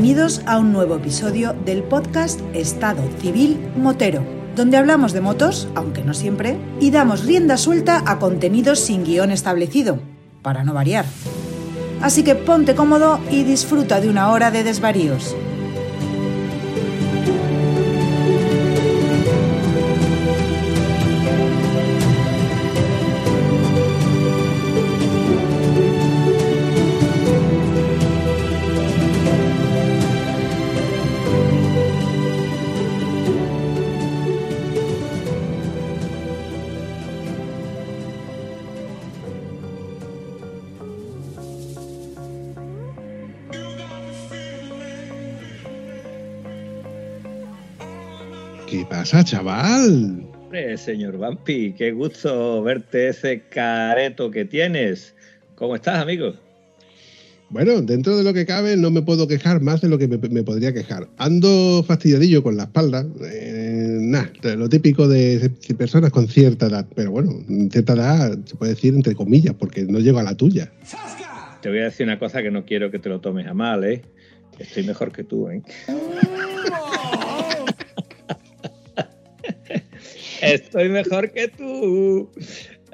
Bienvenidos a un nuevo episodio del podcast Estado Civil Motero, donde hablamos de motos, aunque no siempre, y damos rienda suelta a contenidos sin guion establecido, para no variar. Así que ponte cómodo y disfruta de una hora de desvaríos. Pasa, chaval? Hombre, señor Vampi, qué gusto verte ese careto que tienes. ¿Cómo estás, amigo? Bueno, dentro de lo que cabe no me puedo quejar más de lo que me, me podría quejar. Ando fastidiadillo con la espalda. Eh, Nada, lo típico de personas con cierta edad. Pero bueno, cierta edad se puede decir entre comillas, porque no llego a la tuya. Te voy a decir una cosa que no quiero que te lo tomes a mal, ¿eh? Estoy mejor que tú, ¿eh? Estoy mejor que tú.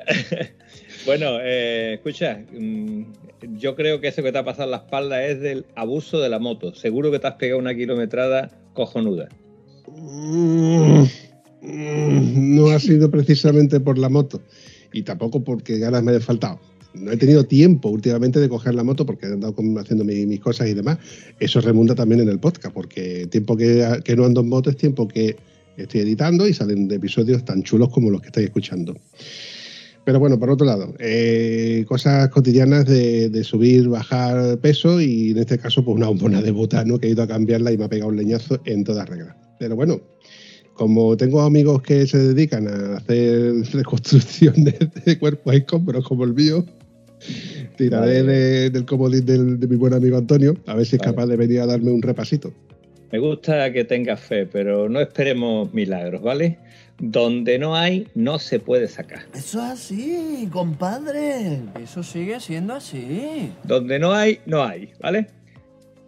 bueno, eh, escucha, mm, yo creo que eso que te ha pasado en la espalda es del abuso de la moto. Seguro que te has pegado una kilometrada cojonuda. Mm, no ha sido precisamente por la moto y tampoco porque ganas me haya faltado. No he tenido tiempo últimamente de coger la moto porque he andado haciendo mis, cosas y demás. Eso remonta también en el podcast, porque tiempo que no ando en moto es tiempo que estoy editando y salen episodios tan chulos como los que estáis escuchando. Pero bueno, por otro lado, eh, cosas cotidianas de, subir, bajar peso y en este caso pues una bombona de butano que he ido a cambiarla y me ha pegado un leñazo en toda regla. Pero bueno, como tengo amigos que se dedican a hacer reconstrucciones de cuerpos escombros como el mío, tiraré del comodín de mi buen amigo Antonio a ver si es capaz de venir a darme un repasito. Me gusta que tengas fe, pero no esperemos milagros, ¿vale? Donde no hay, no se puede sacar. Eso es así, compadre. Eso sigue siendo así. Donde no hay, no hay, ¿vale?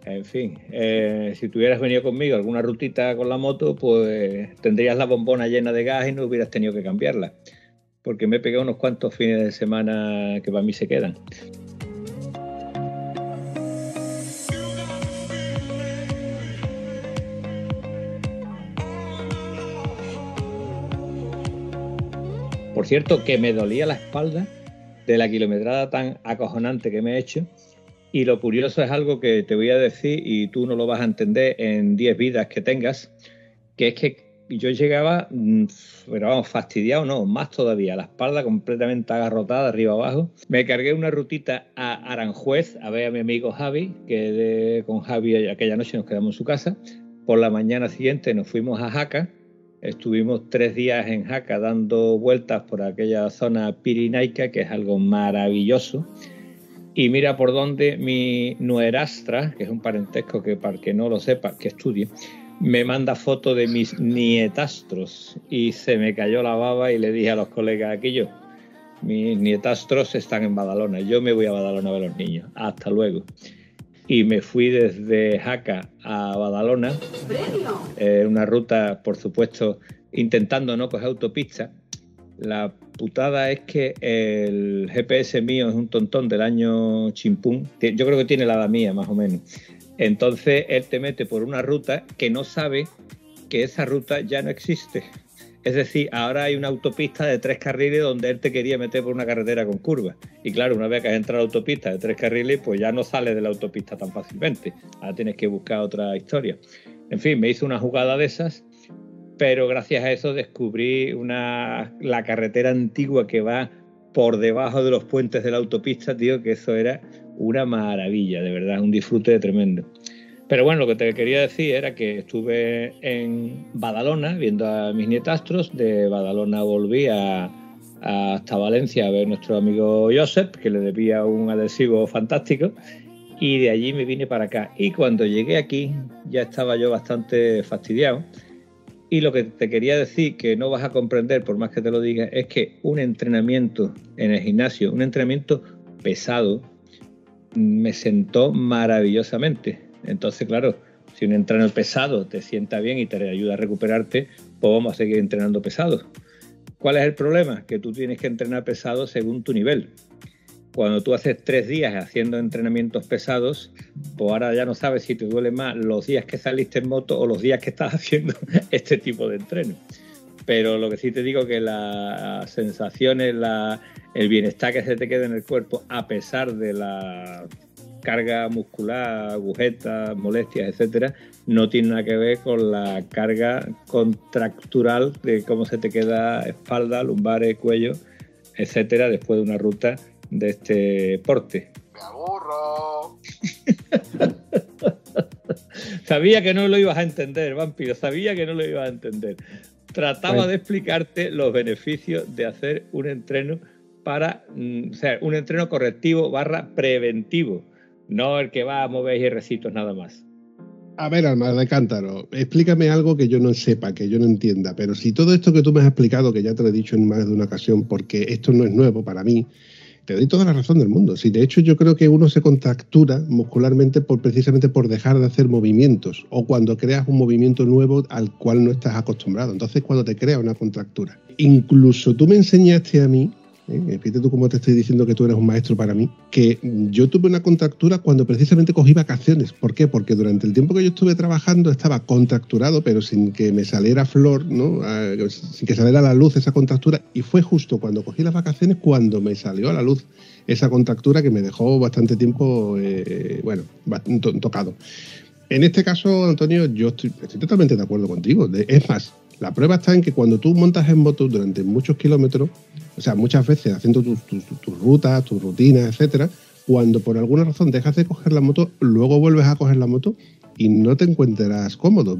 En fin, eh, si tuvieras venido conmigo alguna rutita con la moto, pues tendrías la bombona llena de gas y no hubieras tenido que cambiarla. Porque me he pegado unos cuantos fines de semana que para mí se quedan. Cierto, que me dolía la espalda de la kilometrada tan acojonante que me he hecho. Y lo curioso es algo que te voy a decir y tú no lo vas a entender en 10 vidas que tengas, que es que yo llegaba, mm, pero vamos, fastidiado, no, más todavía, la espalda completamente agarrotada, arriba abajo. Me cargué una rutita a Aranjuez a ver a mi amigo Javi, que con Javi aquella noche nos quedamos en su casa. Por la mañana siguiente nos fuimos a Jaca Estuvimos tres días en Jaca dando vueltas por aquella zona pirinaica, que es algo maravilloso. Y mira por dónde mi nuerastra, que es un parentesco que para que no lo sepa, que estudie, me manda foto de mis nietastros. Y se me cayó la baba y le dije a los colegas aquello, mis nietastros están en Badalona, yo me voy a Badalona a ver los niños. Hasta luego y me fui desde Jaca a Badalona. Eh, una ruta, por supuesto, intentando no coger autopista. La putada es que el GPS mío es un tontón del año chimpún. Yo creo que tiene la edad mía, más o menos. Entonces él te mete por una ruta que no sabe que esa ruta ya no existe. Es decir, ahora hay una autopista de tres carriles donde él te quería meter por una carretera con curvas. Y claro, una vez que has entrado a la autopista de tres carriles, pues ya no sales de la autopista tan fácilmente. Ahora tienes que buscar otra historia. En fin, me hizo una jugada de esas, pero gracias a eso descubrí una, la carretera antigua que va por debajo de los puentes de la autopista, tío, que eso era una maravilla, de verdad, un disfrute tremendo. Pero bueno, lo que te quería decir era que estuve en Badalona viendo a mis nietastros. De Badalona volví hasta Valencia a ver a nuestro amigo Josep, que le debía un adhesivo fantástico. Y de allí me vine para acá. Y cuando llegué aquí ya estaba yo bastante fastidiado. Y lo que te quería decir, que no vas a comprender por más que te lo diga, es que un entrenamiento en el gimnasio, un entrenamiento pesado, me sentó maravillosamente entonces, claro, Si un entreno pesado te sienta bien y te ayuda a recuperarte, pues vamos a seguir entrenando pesado. ¿Cuál es el problema? Que tú tienes que entrenar pesado según tu nivel. Cuando tú haces tres días haciendo entrenamientos pesados, pues ahora ya no sabes si te duele más los días que saliste en moto o los días que estás haciendo este tipo de entreno. Pero lo que sí te digo que las sensaciones, el bienestar que se te queda en el cuerpo, a pesar de la carga muscular, agujetas, molestias, etcétera, no tiene nada que ver con la carga contractural de cómo se te queda espalda, lumbares, cuello, etcétera, después de una ruta de este porte. ¡Me aburro! sabía que no lo ibas a entender, vampiro, sabía que no lo ibas a entender. Trataba Bueno. de explicarte los beneficios de hacer un entreno para, mm, o sea, un entreno correctivo barra preventivo, no el que va a mover ejercicios nada más. A ver, Alma de Cántaro, explícame algo que yo no sepa, que yo no entienda. Pero si todo esto que tú me has explicado, que ya te lo he dicho en más de una ocasión, porque esto no es nuevo para mí, te doy toda la razón del mundo. Si de hecho yo creo que uno se contractura muscularmente por precisamente por dejar de hacer movimientos o cuando creas un movimiento nuevo al cual no estás acostumbrado. Entonces, cuando te crea una contractura. Incluso tú me enseñaste a mí ¿eh? Fíjate tú cómo te estoy diciendo que tú eres un maestro para mí, que yo tuve una contractura cuando precisamente cogí vacaciones. ¿Por qué? Porque durante el tiempo que yo estuve trabajando estaba contracturado, pero sin que me saliera flor, ¿no? Ah, sin que saliera a la luz esa contractura. Y fue justo cuando cogí las vacaciones cuando me salió a la luz esa contractura que me dejó bastante tiempo, eh, bueno, tocado. En este caso, Antonio, yo estoy, estoy totalmente de acuerdo contigo. Es más, la prueba está en que cuando tú montas en moto durante muchos kilómetros, o sea, muchas veces haciendo tus, tus rutas, tus rutinas, etcétera, cuando por alguna razón dejas de coger la moto, luego vuelves a coger la moto y no te encuentras cómodo.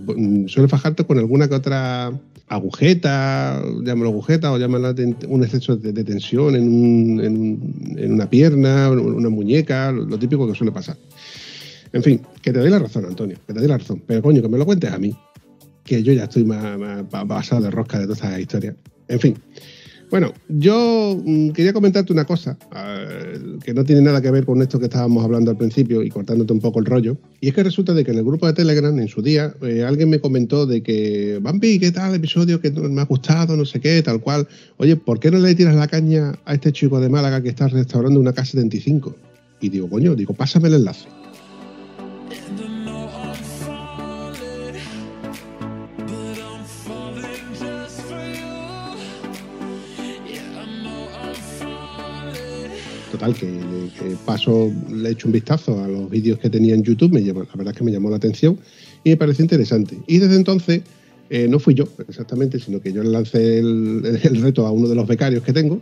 Suele fajarte con alguna que otra agujeta, llámalo agujeta o llámalo un exceso de, tensión en, un- en en una pierna, una muñeca, lo, lo típico que suele pasar. En fin, que te doy la razón, Antonio, que te doy la razón. Pero coño, que me lo cuentes a mí, que yo ya estoy más, pasado de rosca de todas esas historias. En fin. Bueno, yo mm, quería comentarte una cosa eh, que no tiene nada que ver con esto que estábamos hablando al principio y cortándote un poco el rollo. Y es que resulta de que en el grupo de Telegram, en su día, eh, alguien me comentó de que, Bambi, ¿qué tal el episodio que me ha gustado? No sé qué, tal cual. Oye, ¿por qué no le tiras la caña a este chico de Málaga que está restaurando una K75? Y digo, coño, digo, pásame el enlace. Total, que, que paso, le he hecho un vistazo a los vídeos que tenía en YouTube, me llamó- la verdad es que me llamó la atención y me pareció interesante. Y desde entonces, eh, no fui yo exactamente, sino que yo le lancé el, reto a uno de los becarios que tengo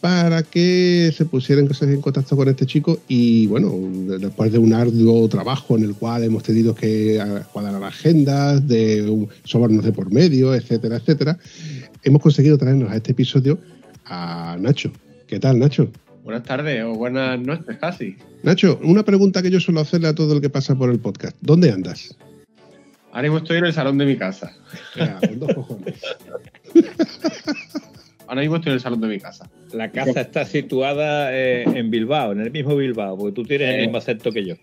para que se pusieran en contacto con este chico y bueno, de- después de un arduo trabajo en el cual hemos tenido que ah, cuadrar agendas, de sobornos de por medio, etcétera, etcétera, hemos conseguido traernos a este episodio a Nacho. ¿Qué tal, Nacho? Buenas tardes o buenas noches casi. Nacho, una pregunta que yo suelo hacerle a todo el que pasa por el podcast. ¿Dónde andas? Ahora mismo estoy en el salón de mi casa. Ya, con dos cojones. Ahora mismo estoy en el salón de mi casa. La casa está situada eh, en Bilbao, en el mismo Bilbao, porque tú tienes el Eh. mismo acento que yo.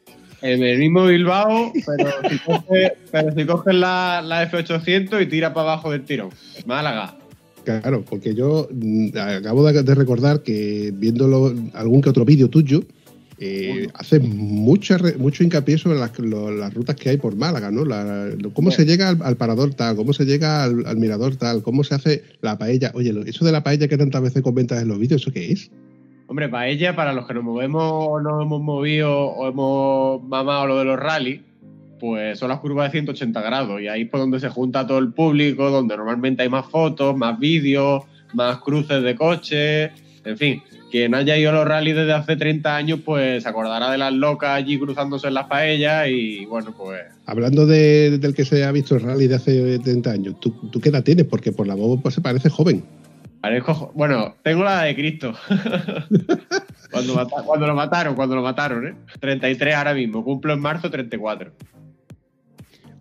En el mismo Bilbao, pero si coges, pero si coges la, la F800 y tira para abajo del tirón. Málaga. Claro, porque yo mm, acabo de, recordar que viéndolo algún que otro vídeo tuyo, eh, haces mucha mucho hincapié sobre las, lo- las rutas que hay por Málaga, ¿no? La- cómo se llega al, al parador tal, cómo se llega al, al mirador tal, cómo se hace la paella. Oye, lo- eso de la paella que tantas veces comentas en los vídeos, ¿eso qué es? Hombre, para ella, para los que nos movemos o nos hemos movido o hemos mamado lo de los rallies, pues son las curvas de 180 grados y ahí es por donde se junta todo el público, donde normalmente hay más fotos, más vídeos, más cruces de coches, en fin. Quien haya ido a los rallies desde hace 30 años, pues se acordará de las locas allí cruzándose en las paellas y bueno, pues Hablando de- del que se ha visto el rally de hace 30 años, ¿tú, tú qué edad tienes? Porque por la voz pues, se parece joven. parezco... Bueno, tengo la de Cristo. cuando, mata- cuando lo mataron, cuando lo mataron, ¿eh? 33 ahora mismo, cumplo en marzo 34.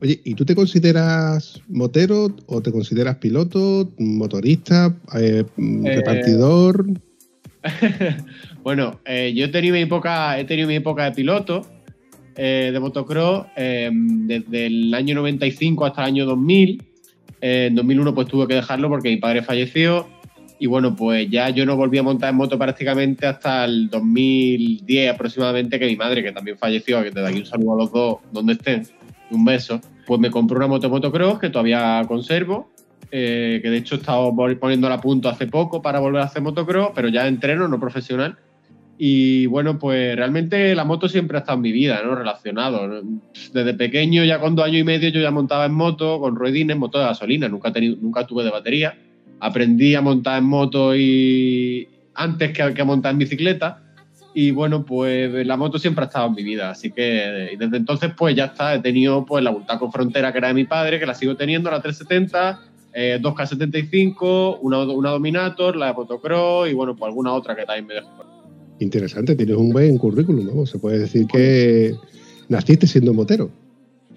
Oye, ¿y tú te consideras motero o te consideras piloto, motorista, eh, Eh, repartidor? bueno, eh, yo he tenido mi época, he tenido mi época de piloto, eh, de motocross desde el año 95 hasta el año 2000. Eh, en 2001 pues tuve que dejarlo porque mi padre falleció y bueno, pues ya yo no volví a montar en moto prácticamente hasta el 2010 aproximadamente que mi madre, que también falleció, que desde aquí un saludo a los dos, donde estén, un beso, pues me compró una moto motocross que todavía conservo, eh, que de hecho he estado poniéndola a punto hace poco para volver a hacer motocross, pero ya entreno, no profesional. Y bueno, pues realmente la moto siempre ha estado en mi vida, ¿no? Relacionado. Desde pequeño, ya con dos años y medio, yo ya montaba en moto, con ruedines, moto de gasolina, nunca, tenido, nunca tuve de batería. Aprendí a montar en moto y antes que, que a montar en bicicleta. Y bueno, pues la moto siempre ha estado en mi vida, así que y desde entonces pues ya está, he tenido pues la Bultaco Frontera que era de mi padre, que la sigo teniendo, la 370, eh, 2K75, una, una Dominator, la de Motocross y bueno, pues alguna otra que también me dejo. Interesante, tienes un buen currículum, ¿no? Se puede decir que naciste siendo motero.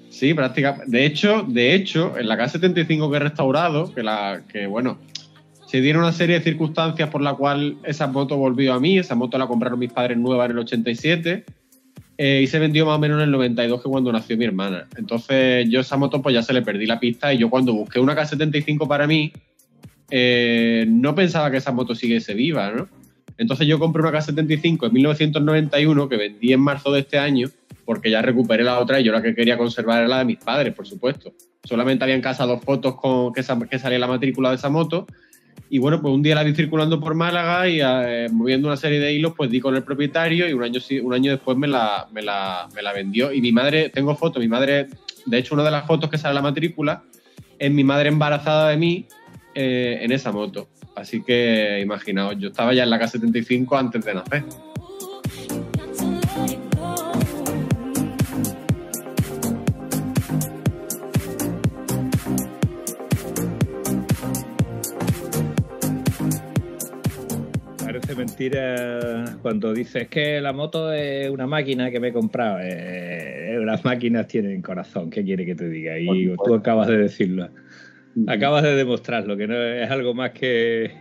Sí, prácticamente. De hecho, de hecho, en la K75 que he restaurado, que la, que bueno, se dieron una serie de circunstancias por la cual esa moto volvió a mí. Esa moto la compraron mis padres nueva en el 87 eh, y se vendió más o menos en el 92 que cuando nació mi hermana. Entonces yo esa moto pues ya se le perdí la pista y yo cuando busqué una K75 para mí eh, no pensaba que esa moto siguiese viva, ¿no? Entonces yo compré una K75 en 1991 que vendí en marzo de este año porque ya recuperé la otra y yo la que quería conservar era la de mis padres, por supuesto. Solamente había en casa dos fotos con que, que salía la matrícula de esa moto y bueno, pues un día la vi circulando por Málaga y eh, moviendo una serie de hilos, pues di con el propietario y un año, un año después me la, me, la, me la vendió. Y mi madre, tengo fotos, mi madre, de hecho una de las fotos que sale en la matrícula es mi madre embarazada de mí eh, en esa moto. Así que imaginaos, yo estaba ya en la K75 antes de nacer. Mentira cuando dices que la moto es una máquina que me he comprado. Eh, las máquinas tienen corazón, ¿qué quiere que te diga? Y tú acabas de decirlo. Acabas de demostrarlo, que no es algo más que,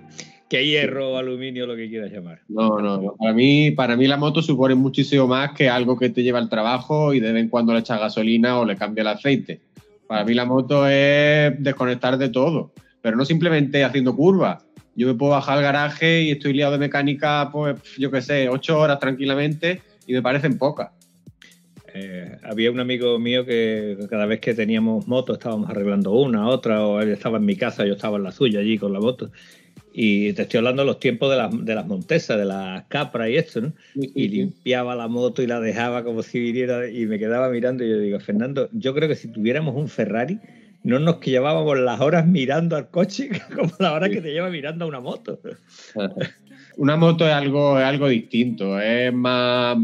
que hierro o aluminio, lo que quieras llamar. No, no, para mí, para mí la moto supone muchísimo más que algo que te lleva al trabajo y de vez en cuando le echas gasolina o le cambia el aceite. Para mí la moto es desconectar de todo, pero no simplemente haciendo curvas. Yo me puedo bajar al garaje y estoy liado de mecánica, pues yo qué sé, ocho horas tranquilamente y me parecen pocas. Eh, había un amigo mío que cada vez que teníamos moto estábamos arreglando una, otra, o él estaba en mi casa, yo estaba en la suya allí con la moto. Y te estoy hablando de los tiempos de las, de las montesas, de las capras y esto, ¿no? Sí, sí, Y limpiaba la moto y la dejaba como si viniera y me quedaba mirando y yo digo, Fernando, yo creo que si tuviéramos un Ferrari, no nos que llevábamos las horas mirando al coche como la hora que te lleva mirando a una moto. Una moto es algo, es algo distinto, es más,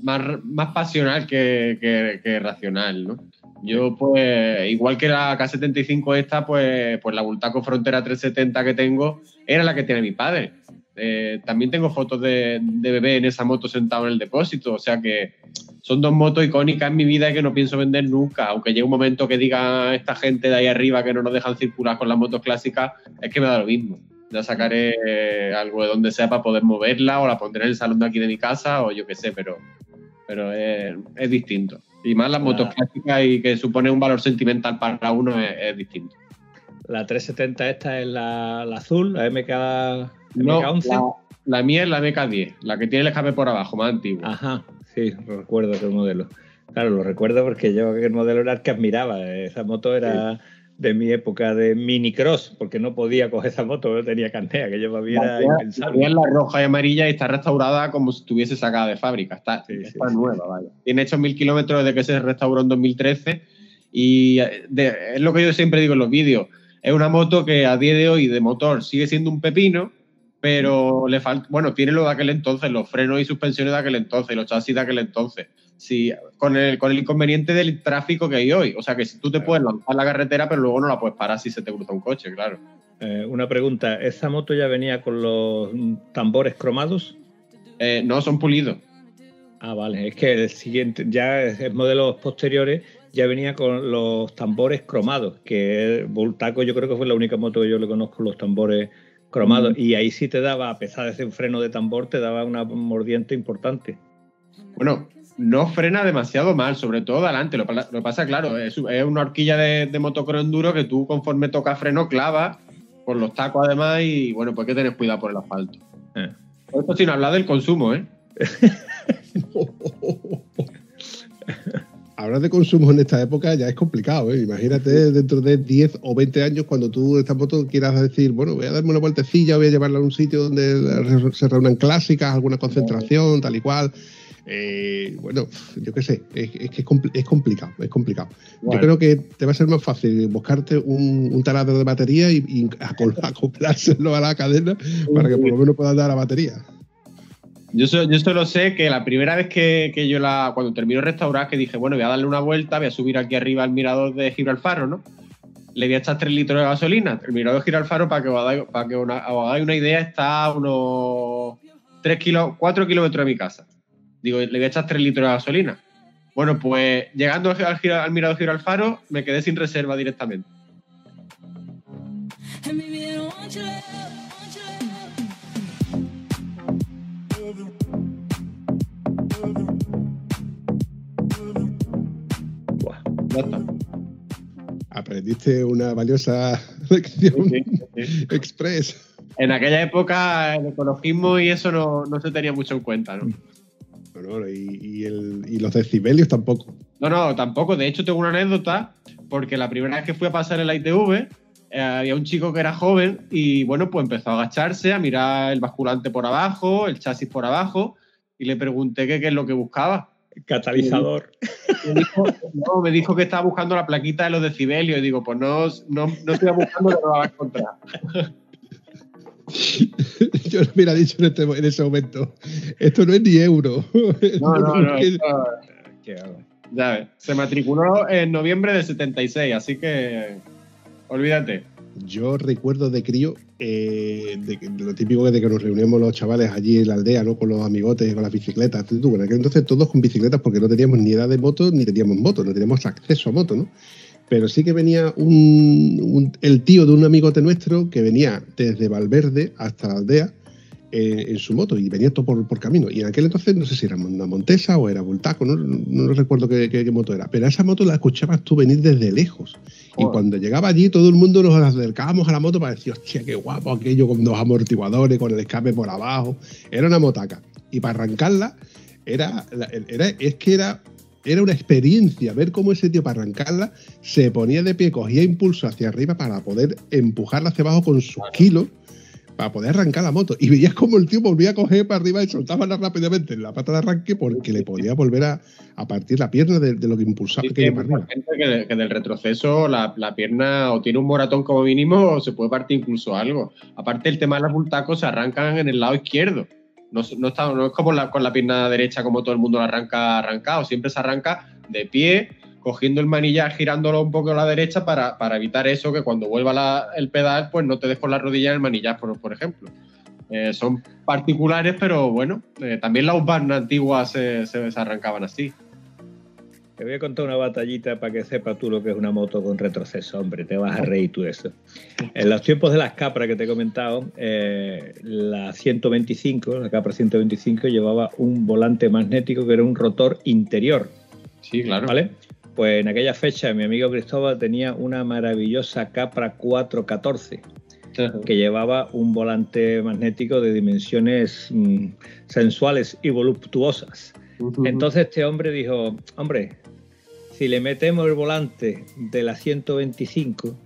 más, más pasional que, que- que racional, ¿no? Yo, pues, igual que la K75 esta, pues, pues la Bultaco Frontera 370 que tengo era la que tiene mi padre. Eh, también tengo fotos de, de bebé en esa moto sentado en el depósito, o sea que son dos motos icónicas en mi vida y que no pienso vender nunca, aunque llegue un momento que diga esta gente de ahí arriba que no nos dejan circular con las motos clásicas, es que me da lo mismo. Ya sacaré eh, algo de donde sea para poder moverla o la pondré en el salón de aquí de mi casa o yo qué sé, pero, pero es, es distinto. Y más las motos clásicas y que supone un valor sentimental para uno es, es distinto. La 370 esta es la, la azul, la MK, No, MK11. la, la mía es la MK10, la que tiene el escape por abajo, más antigua. Ajá, sí, lo recuerdo aquel modelo. Claro, lo recuerdo porque yo aquel modelo era el que admiraba. Esa moto era de mi época de minicross, porque no podía coger esa moto, no tenía carnea, que yo La era impensable. mía es la roja y amarilla y está restaurada como si estuviese sacada de fábrica. Está, Sí, está sí. nueva, vaya. Tiene hechos mil kilómetros desde que se restauró en 2013 y eh, de- es lo que yo siempre digo en los vídeos. Es una moto que a día de hoy de motor sigue siendo un pepino, pero le falta, bueno, tiene lo de aquel entonces, los frenos y suspensiones de aquel entonces, los chasis de aquel entonces. Sí, con el, con el inconveniente del tráfico que hay hoy. O sea que si tú te puedes lanzar la carretera, pero luego no la puedes parar si se te cruza un coche, claro. Eh, una pregunta, ¿esa moto ya venía con los tambores cromados? Eh, no, son pulidos. Ah, vale, es que el siguiente, ya es modelos posteriores, ya venía con los tambores cromados, que Voltaco yo creo que fue la única moto que yo le conozco los tambores cromados, y ahí sí te daba, a pesar de ser un freno de tambor, te daba una mordiente importante. Bueno, no frena demasiado mal, sobre todo adelante. Lo, pasa, claro, es, es una horquilla de, de motocross enduro que tú conforme toca freno clavas por los tacos además y bueno, pues hay que tener cuidado por el asfalto. Eh. Esto sin hablar del consumo, ¿eh? Hablar de consumo en esta época ya es complicado, ¿eh? Imagínate dentro de 10 o 20 años cuando tú esta moto quieras decir, bueno, voy a darme una vueltecilla, voy a llevarla a un sitio donde se reúnan clásicas, alguna concentración, tal y cual. Eh, bueno, yo qué sé, es, es que es, es complicado, es complicado. Bueno. Yo creo que te va a ser más fácil buscarte un, un taladro de batería y, y acoplárselo a la cadena para que por lo menos puedas dar la batería. Yo, yo solo sé que la primera vez que, que yo la, cuando termino de restaurar, que dije, bueno, voy a darle una vuelta, voy a subir aquí arriba al mirador de Gibralfaro, ¿no? Le voy a echar 3 litros de gasolina. El mirador de Gibralfaro, para que os hagáis, para que una- os hagáis una idea, está a unos 3 kilos, 4 kilómetros de mi casa. Digo, le voy a echar 3 litros de gasolina. Bueno, pues llegando al, al mirador Gibralfaro, me quedé sin reserva directamente. Aprendiste una valiosa lección Sí, sí, sí. express. En aquella época el ecologismo y eso no, no se tenía mucho en cuenta, ¿no? No, no, y, y el- y los decibelios tampoco. No, no, tampoco. De hecho, tengo una anécdota, porque la primera vez que fui a pasar el ITV, eh, había un chico que era joven y, bueno, pues empezó a agacharse, a mirar el basculante por abajo, el chasis por abajo, y le pregunté qué, qué es lo que buscaba. Catalizador. Me dijo, no, me dijo que estaba buscando la plaquita de los decibelios. Y digo, pues no, no, no estoy buscando, no la vas a encontrar. Yo lo hubiera dicho en, este- en ese momento. Esto no es ni euro. No, no, no. Es- esto- Qué hago. ya ves. Se matriculó en noviembre del 76, así que olvídate. Yo recuerdo de crío, eh, de, que- de lo típico de que nos reuníamos los chavales allí en la aldea, ¿no? Con los amigotes, con las bicicletas. En aquel entonces todos con bicicletas porque no teníamos ni edad de moto ni teníamos moto, no teníamos acceso a moto, ¿no? Pero sí que venía un- el tío de un amigote nuestro que venía desde Valverde hasta la aldea eh, en su moto y venía todo por, por camino. Y en aquel entonces no sé si era una Montesa o era Voltaco, no, no, no recuerdo qué, qué- qué moto era. Pero esa moto la escuchabas tú venir desde lejos. Y Joder. cuando llegaba allí, todo el mundo nos acercábamos a la moto para decir, hostia, qué guapo aquello con dos amortiguadores, con el escape por abajo. Era una motaca. Y para arrancarla, era, era, es que era, era una experiencia ver cómo ese tío para arrancarla se ponía de pie, cogía impulso hacia arriba para poder empujarla hacia abajo con sus kilos para poder arrancar la moto. Y veías como el tío volvía a coger para arriba y soltaba rápidamente en la pata de arranque porque le podía volver a, a partir la pierna de, de lo que impulsaba Sí, gente que, de- que del retroceso la, la pierna o tiene un moratón como mínimo o se puede partir incluso algo. Aparte, el tema de las bultacos se arrancan en el lado izquierdo. No, no, está, no es como la- con la pierna derecha como todo el mundo la arranca arrancado. Siempre se arranca de pie, cogiendo el manillar, girándolo un poco a la derecha para, para evitar eso, que cuando vuelva la- el pedal, pues no te des con la rodilla en el manillar, por, por ejemplo. Eh, son particulares, pero bueno, eh, también las UBAN antiguas se, se- se arrancaban así. Te voy a contar una batallita para que sepas tú lo que es una moto con retroceso, hombre, te vas a reír tú de eso. En los tiempos de las Capra que te he comentado, eh, la 125, la Capra 125 llevaba un volante magnético que era un rotor interior, Sí, claro. ¿vale? Pues en aquella fecha mi amigo Cristóbal tenía una maravillosa Capra 414 que llevaba un volante magnético de dimensiones mm, sensuales y voluptuosas. Entonces este hombre dijo, hombre, si le metemos el volante de la 125,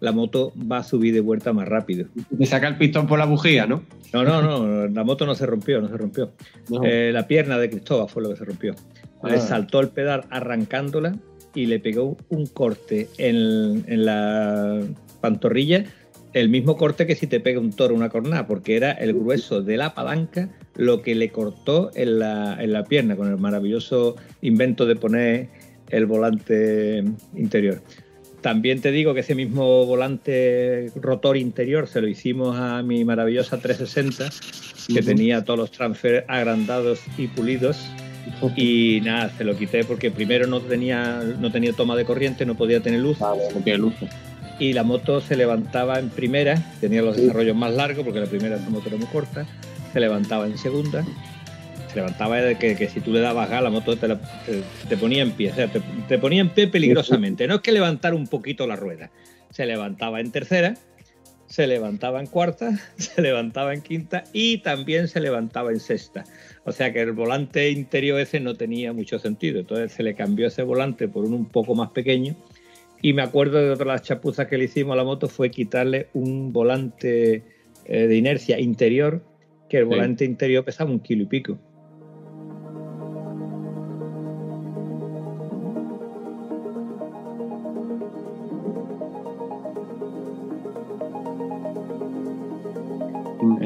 la moto va a subir de vuelta más rápido. Te saca el pistón por la bujía, ¿no? No, no, no, la moto no se rompió, no se rompió. No. Eh, la pierna de Cristóbal fue lo que se rompió. Le Ah. saltó el pedal arrancándola y le pegó un corte en, en la pantorrilla, el mismo corte que si te pega un toro una cornada, porque era el grueso de la palanca lo que le cortó en la, en la pierna con el maravilloso invento de poner el volante interior. También te digo que ese mismo volante rotor interior se lo hicimos a mi maravillosa 360, que tenía todos los transfer agrandados y pulidos. Y nada, se lo quité porque primero no tenía, no tenía toma de corriente, no podía tener luz. Vale, no tiene luz. Y la moto se levantaba en primera, tenía los desarrollos más largos porque la primera esa moto era muy corta, se levantaba en segunda, se levantaba de que, que si tú le dabas gas, la moto te, la- te- te ponía en pie, o sea, te, te ponía en pie peligrosamente. No es que levantar un poquito la rueda, se levantaba en tercera, se levantaba en cuarta, se levantaba en quinta y también se levantaba en sexta. O sea que el volante interior ese no tenía mucho sentido. Entonces se le cambió ese volante por uno un poco más pequeño. Y me acuerdo de otra de las chapuzas que le hicimos a la moto fue quitarle un volante eh, de inercia interior, que el Sí. volante interior pesaba un kilo y pico.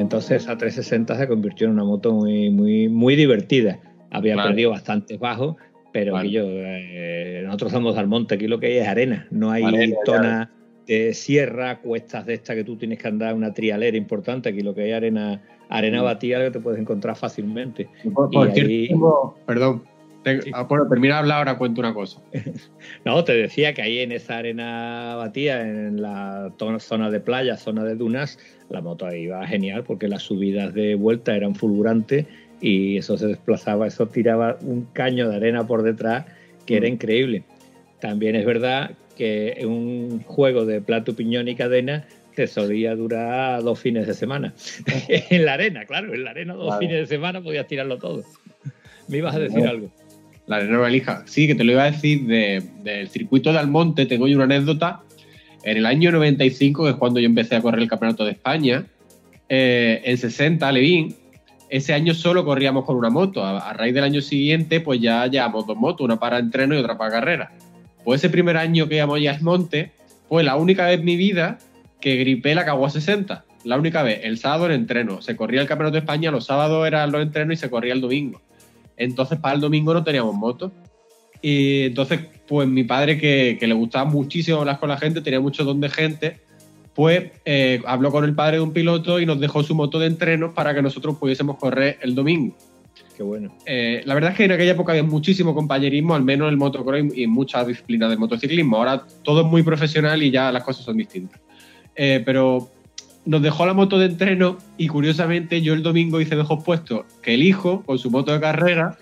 Entonces esa 360 se convirtió en una moto muy, muy, muy divertida. Había Claro. perdido bastantes bajos, pero yo, eh, nosotros somos al monte, aquí lo que hay es arena, no hay Arena, zona de sierra, cuestas de estas que tú tienes que andar una trialera importante, aquí lo que hay es arena, arena Mm. batida que te puedes encontrar fácilmente. Por, por Y cierto, ahí- tengo- perdón. Te- Sí. ah, bueno, termina de hablar, ahora cuento una cosa. No, te decía que ahí en esa arena batida, en la zona de playa, zona de dunas, la moto iba genial porque las subidas de vuelta eran fulgurantes y eso se desplazaba, eso tiraba un caño de arena por detrás que era Mm. increíble. También es verdad que en un juego de plato, piñón y cadena te solía durar dos fines de semana. en la arena, claro, en la arena dos fines de semana podías tirarlo todo. Me ibas a decir algo. La arena valija. Sí, que te lo iba a decir de- del circuito de Almonte. Tengo yo una anécdota. En el año 95, que es cuando yo empecé a correr el Campeonato de España, eh, en 60, Levín, ese año solo corríamos con una moto. A, raíz del año siguiente, pues ya llevamos dos motos, una para entreno y otra para carrera. Pues ese primer año que íbamos ya a Almonte, fue la única vez en mi vida que gripé la Cagua 60. La única vez, el sábado en entreno. Se corría el Campeonato de España, los sábados eran los entrenos y se corría el domingo. Entonces, para el domingo no teníamos moto. Y entonces, pues mi padre, que, que le gustaba muchísimo hablar con la gente, tenía mucho don de gente, pues eh, habló con el padre de un piloto y nos dejó su moto de entreno para que nosotros pudiésemos correr el domingo. Qué bueno. Eh, la verdad es que en aquella época había muchísimo compañerismo, al menos en el motocross y y en muchas disciplinas del motociclismo. Ahora todo es muy profesional y ya las cosas son distintas. Eh, pero nos dejó la moto de entreno y curiosamente yo el domingo hice mejor puesto que el hijo con su moto de carrera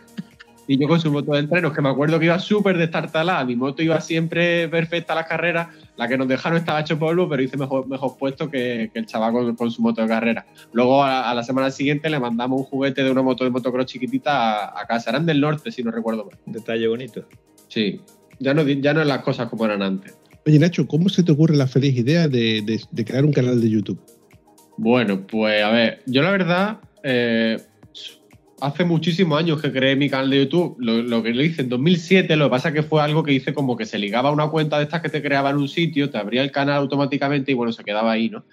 y yo con su moto de entreno, que me acuerdo que iba súper destartalada, mi moto iba siempre perfecta a las carreras, la que nos dejaron estaba hecho polvo, pero hice mejor, mejor puesto que, que el chaval con, con su moto de carrera. Luego a, a la semana siguiente le mandamos un juguete de una moto de motocross chiquitita a, a casa, eran del norte si no recuerdo mal. Detalle bonito. Sí, ya no, ya no las cosas como eran antes. Oye, Nacho, ¿cómo se te ocurre la feliz idea de, crear un canal de YouTube? Bueno, pues a ver, yo la verdad, eh, hace muchísimos años que creé mi canal de YouTube. Lo, que lo hice en 2007, lo que pasa que fue algo que hice como que se ligaba a una cuenta de estas que te creaba en un sitio, te abría el canal automáticamente y bueno, se quedaba ahí, ¿no?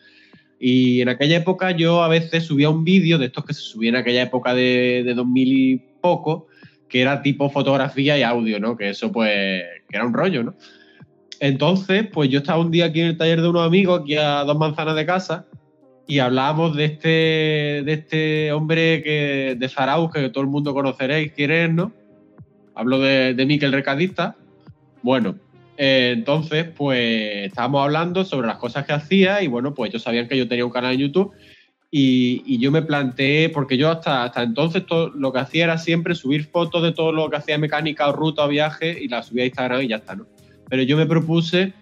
Y en aquella época yo a veces subía un vídeo de estos que se subían en aquella época de, de 2000 y poco, que era tipo fotografía y audio, ¿no? Que eso pues, que era un rollo, ¿no? Entonces, pues yo estaba un día aquí en el taller de unos amigos, aquí a dos manzanas de casa, y hablábamos de este, de este hombre que, de Zarauz, que todo el mundo conoceréis quién es, ¿no? Hablo de, de Miquel Recadista. Bueno, eh, entonces, pues estábamos hablando sobre las cosas que hacía y bueno, pues ellos sabían que yo tenía un canal en YouTube y, y yo me planteé, porque yo hasta, hasta entonces todo, lo que hacía era siempre subir fotos de todo lo que hacía mecánica o ruta o viaje y las subía a Instagram y ya está, ¿no? Pero yo me propuse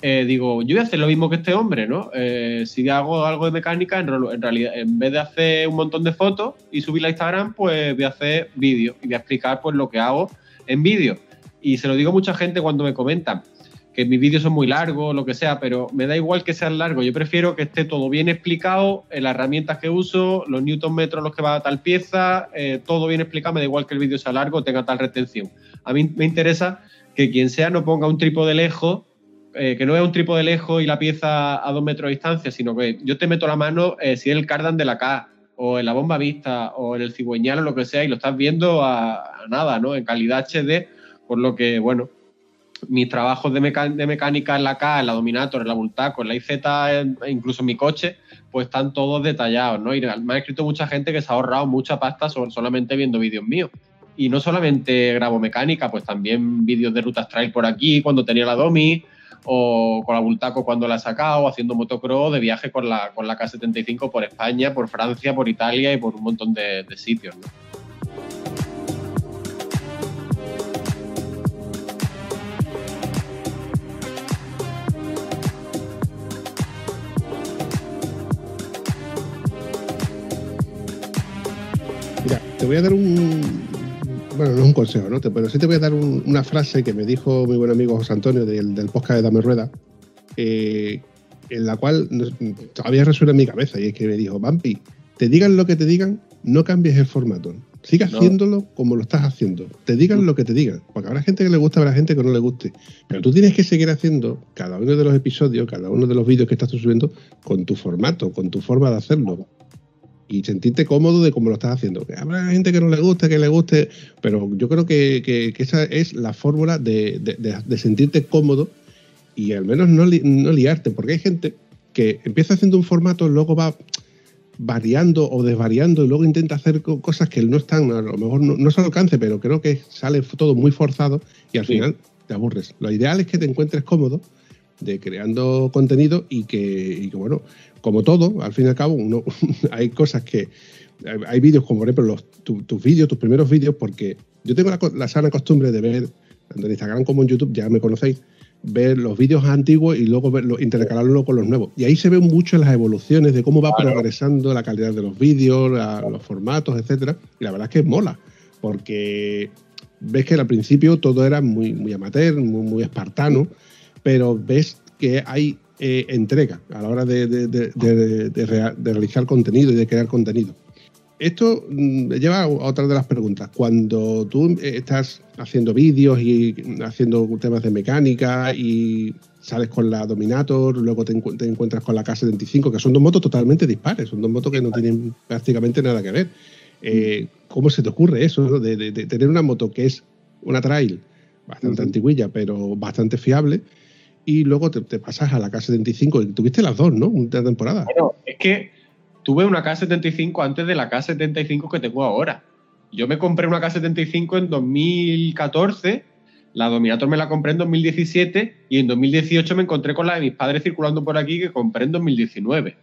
eh, digo, yo voy a hacer lo mismo que este hombre, ¿no? Eh, si hago algo de mecánica, en, en realidad, en vez de hacer un montón de fotos y subirla a Instagram, pues voy a hacer vídeos y voy a explicar pues lo que hago en vídeo. Y se lo digo a mucha gente cuando me comentan que mis vídeos son muy largos, lo que sea, pero me da igual que sean largos. Yo prefiero que esté todo bien explicado, en las herramientas que uso, los newton metros los que va a tal pieza, eh, todo bien explicado. Me da igual que el vídeo sea largo tenga tal retención. A mí me interesa que quien sea no ponga un trípode lejos eh, que no es un trípode lejos y la pieza a dos metros de distancia, sino que yo te meto la mano eh, si es el cardan de la K o en la bomba vista o en el cigüeñal o lo que sea y lo estás viendo a, a nada, ¿no? En calidad HD, por lo que, bueno, mis trabajos de, mecánica en la K, en la Dominator, en la Bultaco, en la IZ, e incluso en mi coche, pues están todos detallados, ¿no? Y me ha escrito mucha gente que se ha ahorrado mucha pasta sol- solamente viendo vídeos míos. Y no solamente grabo mecánica, pues también vídeos de rutas trail por aquí, cuando tenía la Domi, o con la Bultaco cuando la he sacado, haciendo motocross de viaje con la, con la K75 por España, por Francia, por Italia y por un montón de, de sitios. ¿no? Te voy a dar un. Bueno, no es un consejo, ¿no? Pero sí te voy a dar un- una frase que me dijo mi buen amigo José Antonio del, del podcast de Dame Rueda, eh, en la cual todavía resuena en mi cabeza. Y es que me dijo: Vampi, te digan lo que te digan, no cambies el formato. Siga No. haciéndolo como lo estás haciendo. Te digan lo que te digan. Porque habrá gente que le gusta, habrá gente que no le guste. Pero tú tienes que seguir haciendo cada uno de los episodios, cada uno de los vídeos que estás subiendo con tu formato, con tu forma de hacerlo. Y sentirte cómodo de cómo lo estás haciendo. Que habrá gente que no le guste, que le guste. Pero yo creo que, que- que esa es la fórmula de, de- de- de sentirte cómodo y al menos no, li- no liarte. Porque hay gente que empieza haciendo un formato, luego va variando o desvariando y luego intenta hacer co- cosas que no están, a lo mejor no, no se alcance, pero creo que sale todo muy forzado y al Sí. final te aburres. Lo ideal es que te encuentres cómodo de creando contenido y que, y que, bueno, como todo, al fin y al cabo, uno, hay cosas que. hay- vídeos como, por ejemplo, los, tu- tus vídeos, tus primeros vídeos, porque yo tengo la, la sana costumbre de ver, tanto en Instagram como en YouTube, ya me conocéis, ver los vídeos antiguos y luego verlo, intercalarlo con los nuevos. Y ahí se ven mucho las evoluciones de cómo va Claro. progresando la calidad de los vídeos, la- los formatos, etcétera. Y la verdad es que mola, porque ves que al principio todo era muy, muy amateur, muy, muy espartano, pero ves que hay eh, entrega a la hora de, de- de- de- de rea- de realizar contenido y de crear contenido. Esto mm, me lleva a otra de las preguntas. Cuando tú eh, estás haciendo vídeos y haciendo temas de mecánica y sales con la Dominator, luego te, encu- te encuentras con la K75, que son dos motos totalmente dispares, son dos motos que no tienen prácticamente nada que ver. Eh, ¿Cómo se te ocurre eso, no? de, de- de tener una moto que es una trail bastante Ujú. antiguilla, pero bastante fiable, y luego te, te pasas a la K75? Y tuviste las dos, ¿no? Una temporada. Bueno, es que tuve una K75 antes de la K75 que tengo ahora. Yo me compré una K75 en 2014, la Dominator me la compré en 2017 y en 2018 me encontré con la de mis padres circulando por aquí que compré en 2019.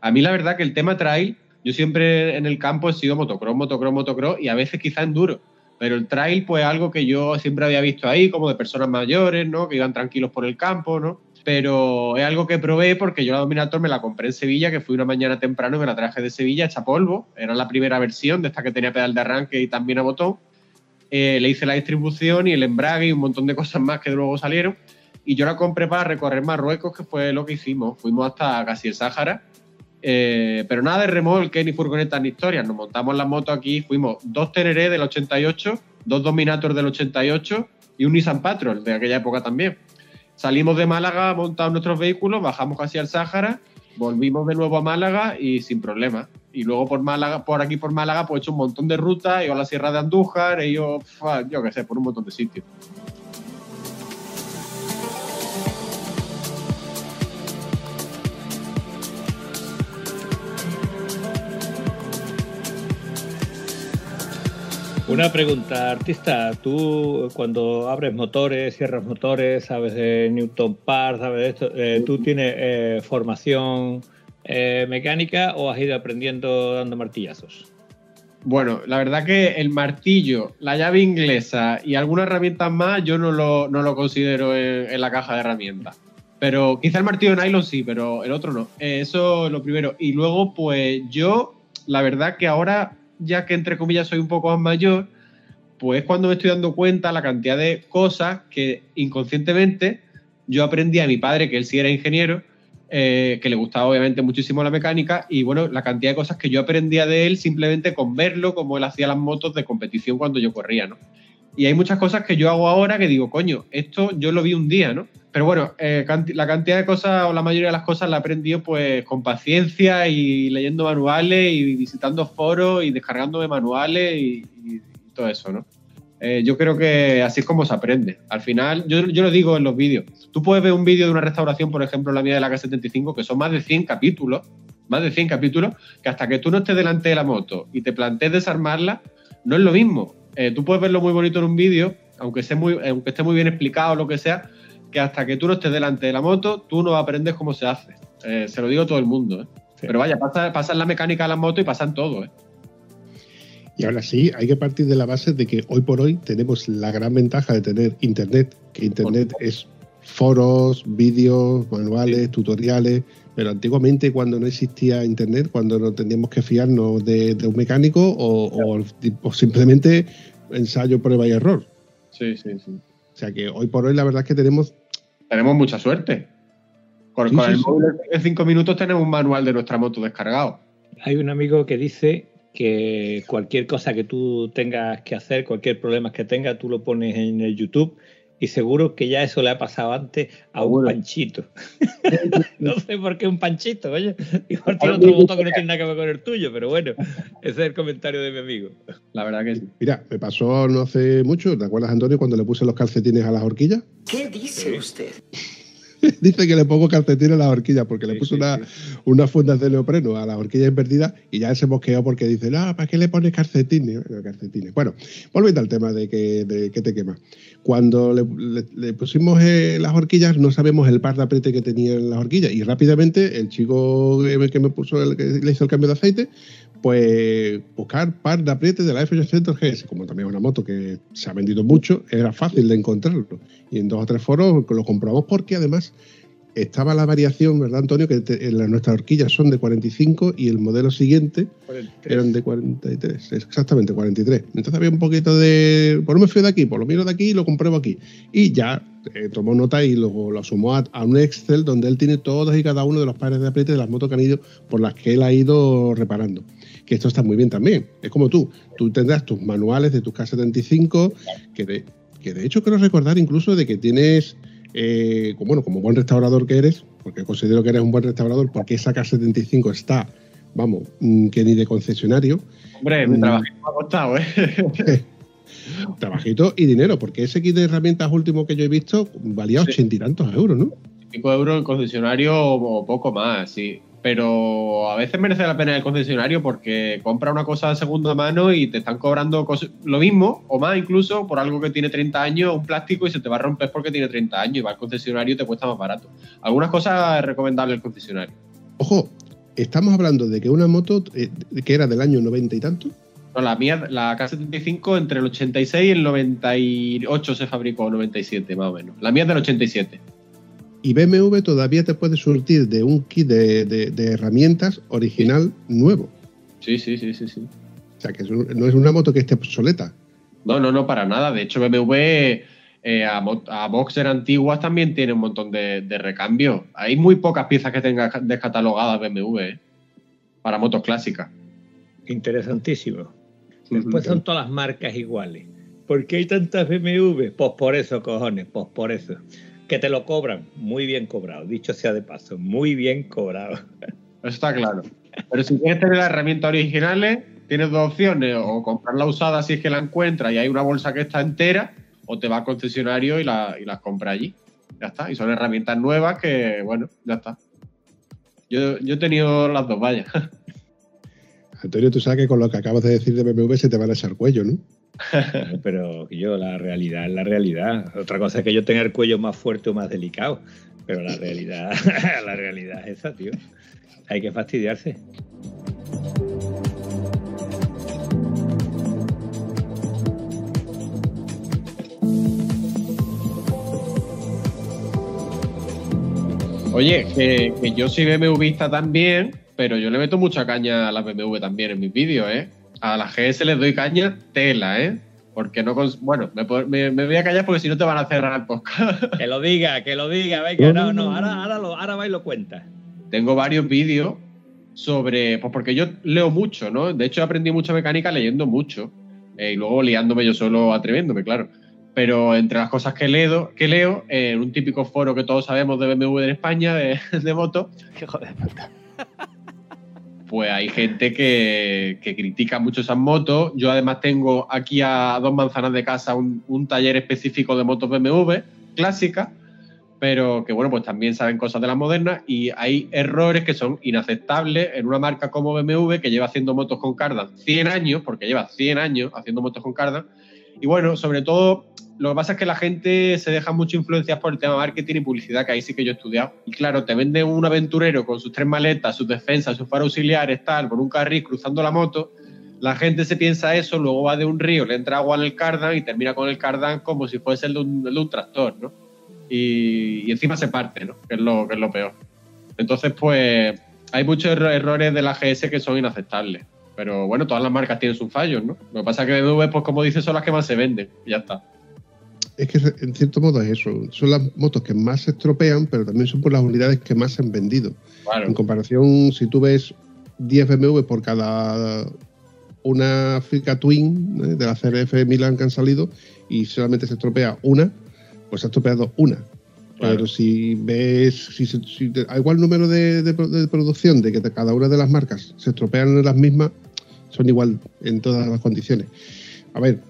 A mí la verdad que el tema trail, yo siempre en el campo he sido motocross, motocross, motocross y a veces quizá enduro. Pero el trail, pues algo que yo siempre había visto ahí, como de personas mayores, ¿no? Que iban tranquilos por el campo, ¿no? Pero es algo que probé porque yo la Dominator me la compré en Sevilla, que fui una mañana temprano y me la traje de Sevilla hecha polvo. Era la primera versión de esta que tenía pedal de arranque y también a botón. Eh, le hice la distribución y el embrague y un montón de cosas más que luego salieron. Y yo la compré para recorrer Marruecos, que fue lo que hicimos. Fuimos hasta casi el Sáhara. Eh, pero nada de remolque, ni furgonetas, ni historias. Nos montamos la moto aquí. Fuimos dos Teneré del 88, dos Dominator del 88 y un Nissan Patrol de aquella época también. Salimos de Málaga, montamos nuestros vehículos, bajamos casi al Sáhara, volvimos de nuevo a Málaga y sin problema. Y luego por Málaga, por aquí por Málaga, pues he hecho un montón de rutas, he ido a la Sierra de Andújar, he ido, yo qué sé, por un montón de sitios. Una pregunta, artista, tú cuando abres motores, cierras motores, sabes de Newton Park, sabes de esto, eh, ¿tú tienes eh, formación eh, mecánica o has ido aprendiendo dando martillazos? Bueno, la verdad que el martillo, la llave inglesa y algunas herramientas más yo no lo, no lo considero en, en la caja de herramientas. Pero quizá el martillo de nylon sí, pero el otro no. Eso es lo primero. Y luego, pues yo, la verdad que ahora, ya que entre comillas soy un poco más mayor, pues cuando me estoy dando cuenta la cantidad de cosas que inconscientemente yo aprendí a mi padre, que él sí era ingeniero, eh, que le gustaba obviamente muchísimo la mecánica y bueno, la cantidad de cosas que yo aprendía de él simplemente con verlo, como él hacía las motos de competición cuando yo corría, ¿no? Y hay muchas cosas que yo hago ahora que digo, coño, esto yo lo vi un día, ¿no? Pero bueno, eh, la cantidad de cosas o la mayoría de las cosas la he aprendido pues con paciencia y leyendo manuales y visitando foros y descargando de manuales y, y todo eso, ¿no? Eh, yo creo que así es como se aprende. Al final, yo, yo lo digo en los vídeos. Tú puedes ver un vídeo de una restauración, por ejemplo, la mía de la K75, que son más de 100 capítulos, más de 100 capítulos, que hasta que tú no estés delante de la moto y te plantees desarmarla, no es lo mismo. Eh, tú puedes verlo muy bonito en un vídeo, aunque, esté muy, aunque esté muy bien explicado o lo que sea, que hasta que tú no estés delante de la moto, tú no aprendes cómo se hace. Eh, se lo digo a todo el mundo. ¿eh? Sí. Pero vaya, pasa, pasa la mecánica de la moto y pasa en todo. ¿eh? Y ahora sí, hay que partir de la base de que hoy por hoy tenemos la gran ventaja de tener Internet, que Internet es foros, vídeos, manuales, tutoriales, pero antiguamente cuando no existía internet, cuando no teníamos que fiarnos de, de un mecánico o, o- o simplemente ensayo, prueba y error. Sí, sí, sí. O sea que hoy por hoy la verdad es que tenemos Tenemos mucha suerte. Con, Sí, con sí, el sí. móvil en cinco minutos tenemos un manual de nuestra moto descargado. Hay un amigo que dice que cualquier cosa que tú tengas que hacer, cualquier problema que tengas, tú lo pones en el YouTube y seguro que ya eso le ha pasado antes a un panchito. no sé por qué un panchito, oye. Igual tiene otro botón que no tiene nada que ver con el tuyo, pero bueno, ese es el comentario de mi amigo. La verdad que sí. Mira, me pasó no hace mucho, ¿te acuerdas, Antonio, cuando le puse los calcetines a las horquillas? ¿Qué dice usted? Dice que le pongo calcetines a las horquillas porque le puse sí, una, sí. unas fundas de neopreno a las horquillas invertidas y ya se mosqueó porque dice, no, ¿para qué le pones calcetines? Bueno, calcetines. Bueno, volviendo al tema de que, de que te quema. Cuando le, pusimos eh, las horquillas no sabemos el par de apriete que tenían las horquillas y rápidamente el chico que me, que me puso, el, que le hizo el cambio de aceite, pues buscar par de apriete de la F800 GS, como también es una moto que se ha vendido mucho, era fácil de encontrarlo. Y en dos o tres foros lo comprobamos porque además estaba la variación, ¿verdad, Antonio? Que te- en nuestras horquillas son de 45 y el modelo siguiente eran de 43, exactamente 43. Entonces había un poquito de, pues no me fío de aquí, pues lo miro de aquí y lo compruebo aquí. Y ya eh, tomó nota y luego lo sumó a, a un Excel donde él tiene todos y cada uno de los pares de apriete de las motos que han ido, por las que él ha ido reparando. Que esto está muy bien también. Es como tú, tú tendrás tus manuales de tus K75, que de, que de hecho quiero recordar incluso de que tienes, eh, como, bueno, como buen restaurador que eres, porque considero que eres un buen restaurador, porque esa K75 está, vamos, mm, que ni de concesionario, Hombre, mi Mm. trabajo me ha costado, ¿eh? trabajito y dinero, porque ese kit de herramientas último que yo he visto valía Sí. ochenta y tantos euros, ¿no? De euros en concesionario o poco más, sí. Pero a veces merece la pena el concesionario porque compra una cosa de segunda mano y te están cobrando lo mismo o más incluso por algo que tiene 30 años, un plástico y se te va a romper porque tiene 30 años y va al concesionario y te cuesta más barato. Algunas cosas es recomendable el concesionario. Ojo, estamos hablando de que una moto eh, que era del año noventa y tanto, No, la mía, la K75 entre el 86 y el 98 se fabricó, o 97 más o menos. La mía es del 87. Y BMW todavía te puede surtir de un kit de, de- de herramientas original nuevo. Sí, sí, sí, sí, sí. O sea, que es un- no es una moto que esté obsoleta. No, no, no, para nada. De hecho, BMW eh, a, Boxer antiguas también tiene un montón de, de recambios. Hay muy pocas piezas que tenga descatalogadas BMW eh, para motos clásicas. Interesantísimo. Después son todas las marcas iguales. ¿Por qué hay tantas BMW? Pues por eso, cojones, pues por eso. Que te lo cobran, muy bien cobrado, dicho sea de paso, muy bien cobrado. Eso está claro. Pero si quieres tener las herramientas originales, tienes dos opciones. O comprarla usada si es que la encuentras y hay una bolsa que está entera, o te vas al concesionario y, la- y las compras allí. Ya está. Y son herramientas nuevas que, bueno, ya está. Yo, yo he tenido las dos, vaya. Antonio, tú sabes que con lo que acabas de decir de BMW se te van a echar cuello, ¿no? Pero yo, la realidad es la realidad. Otra cosa es que yo tenga el cuello más fuerte o más delicado. Pero la realidad, la realidad es esa, tío. Hay que fastidiarse. Oye, que, que yo soy BMWista también, pero yo le meto mucha caña a las BMW también en mis vídeos, ¿eh? A la GS les doy caña tela, ¿eh? Porque no... cons- Bueno, me, po- me- me voy a callar porque si no te van a cerrar el podcast. Que lo diga, que lo diga, venga, no, no, ahora, ahora, lo, ahora va y lo cuenta. Tengo varios vídeos sobre... Pues porque yo leo mucho, ¿no? De hecho, aprendí mucha mecánica leyendo mucho. eh, y luego liándome yo solo atreviéndome, claro. Pero entre las cosas que leo, que leo eh, en un típico foro que todos sabemos de BMW en España, de, de moto, Qué hijo de puta. Pues hay gente que, critica mucho esas motos. Yo además tengo aquí a dos manzanas de casa un, taller específico de motos BMW clásicas, pero que bueno, pues también saben cosas de las modernas y hay errores que son inaceptables en una marca como BMW que lleva haciendo motos con cardan 100 años, porque lleva 100 años haciendo motos con cardan. Y bueno, sobre todo, lo que pasa es que la gente se deja mucho influenciar por el tema marketing y publicidad, que ahí sí que yo he estudiado. Y claro, te vende un aventurero con sus tres maletas, sus defensas, sus faros auxiliares, tal, por un carril cruzando la moto. La gente se piensa eso, luego va de un río, le entra agua en el cardan y termina con el cardan como si fuese el de un, tractor, ¿no? y, encima se parte, ¿no? Que es lo, que es lo peor. Entonces, pues, hay muchos erro- errores de la GS que son inaceptables. Pero bueno, todas las marcas tienen sus fallos, ¿no? Lo que pasa es que BMW, pues como dices, son las que más se venden. Y ya está. Es que en cierto modo es eso. Son las motos que más se estropean, pero también son por las unidades que más se han vendido. Claro. En comparación, si tú ves 10 BMW por cada una Fica Twin ¿eh? de la CRF Milan que han salido y solamente se estropea una, pues se ha estropeado una. Claro. Pero si ves, si, si a igual número de, de de producción de que cada una de las marcas se estropean en las mismas, son igual en todas las condiciones. A ver,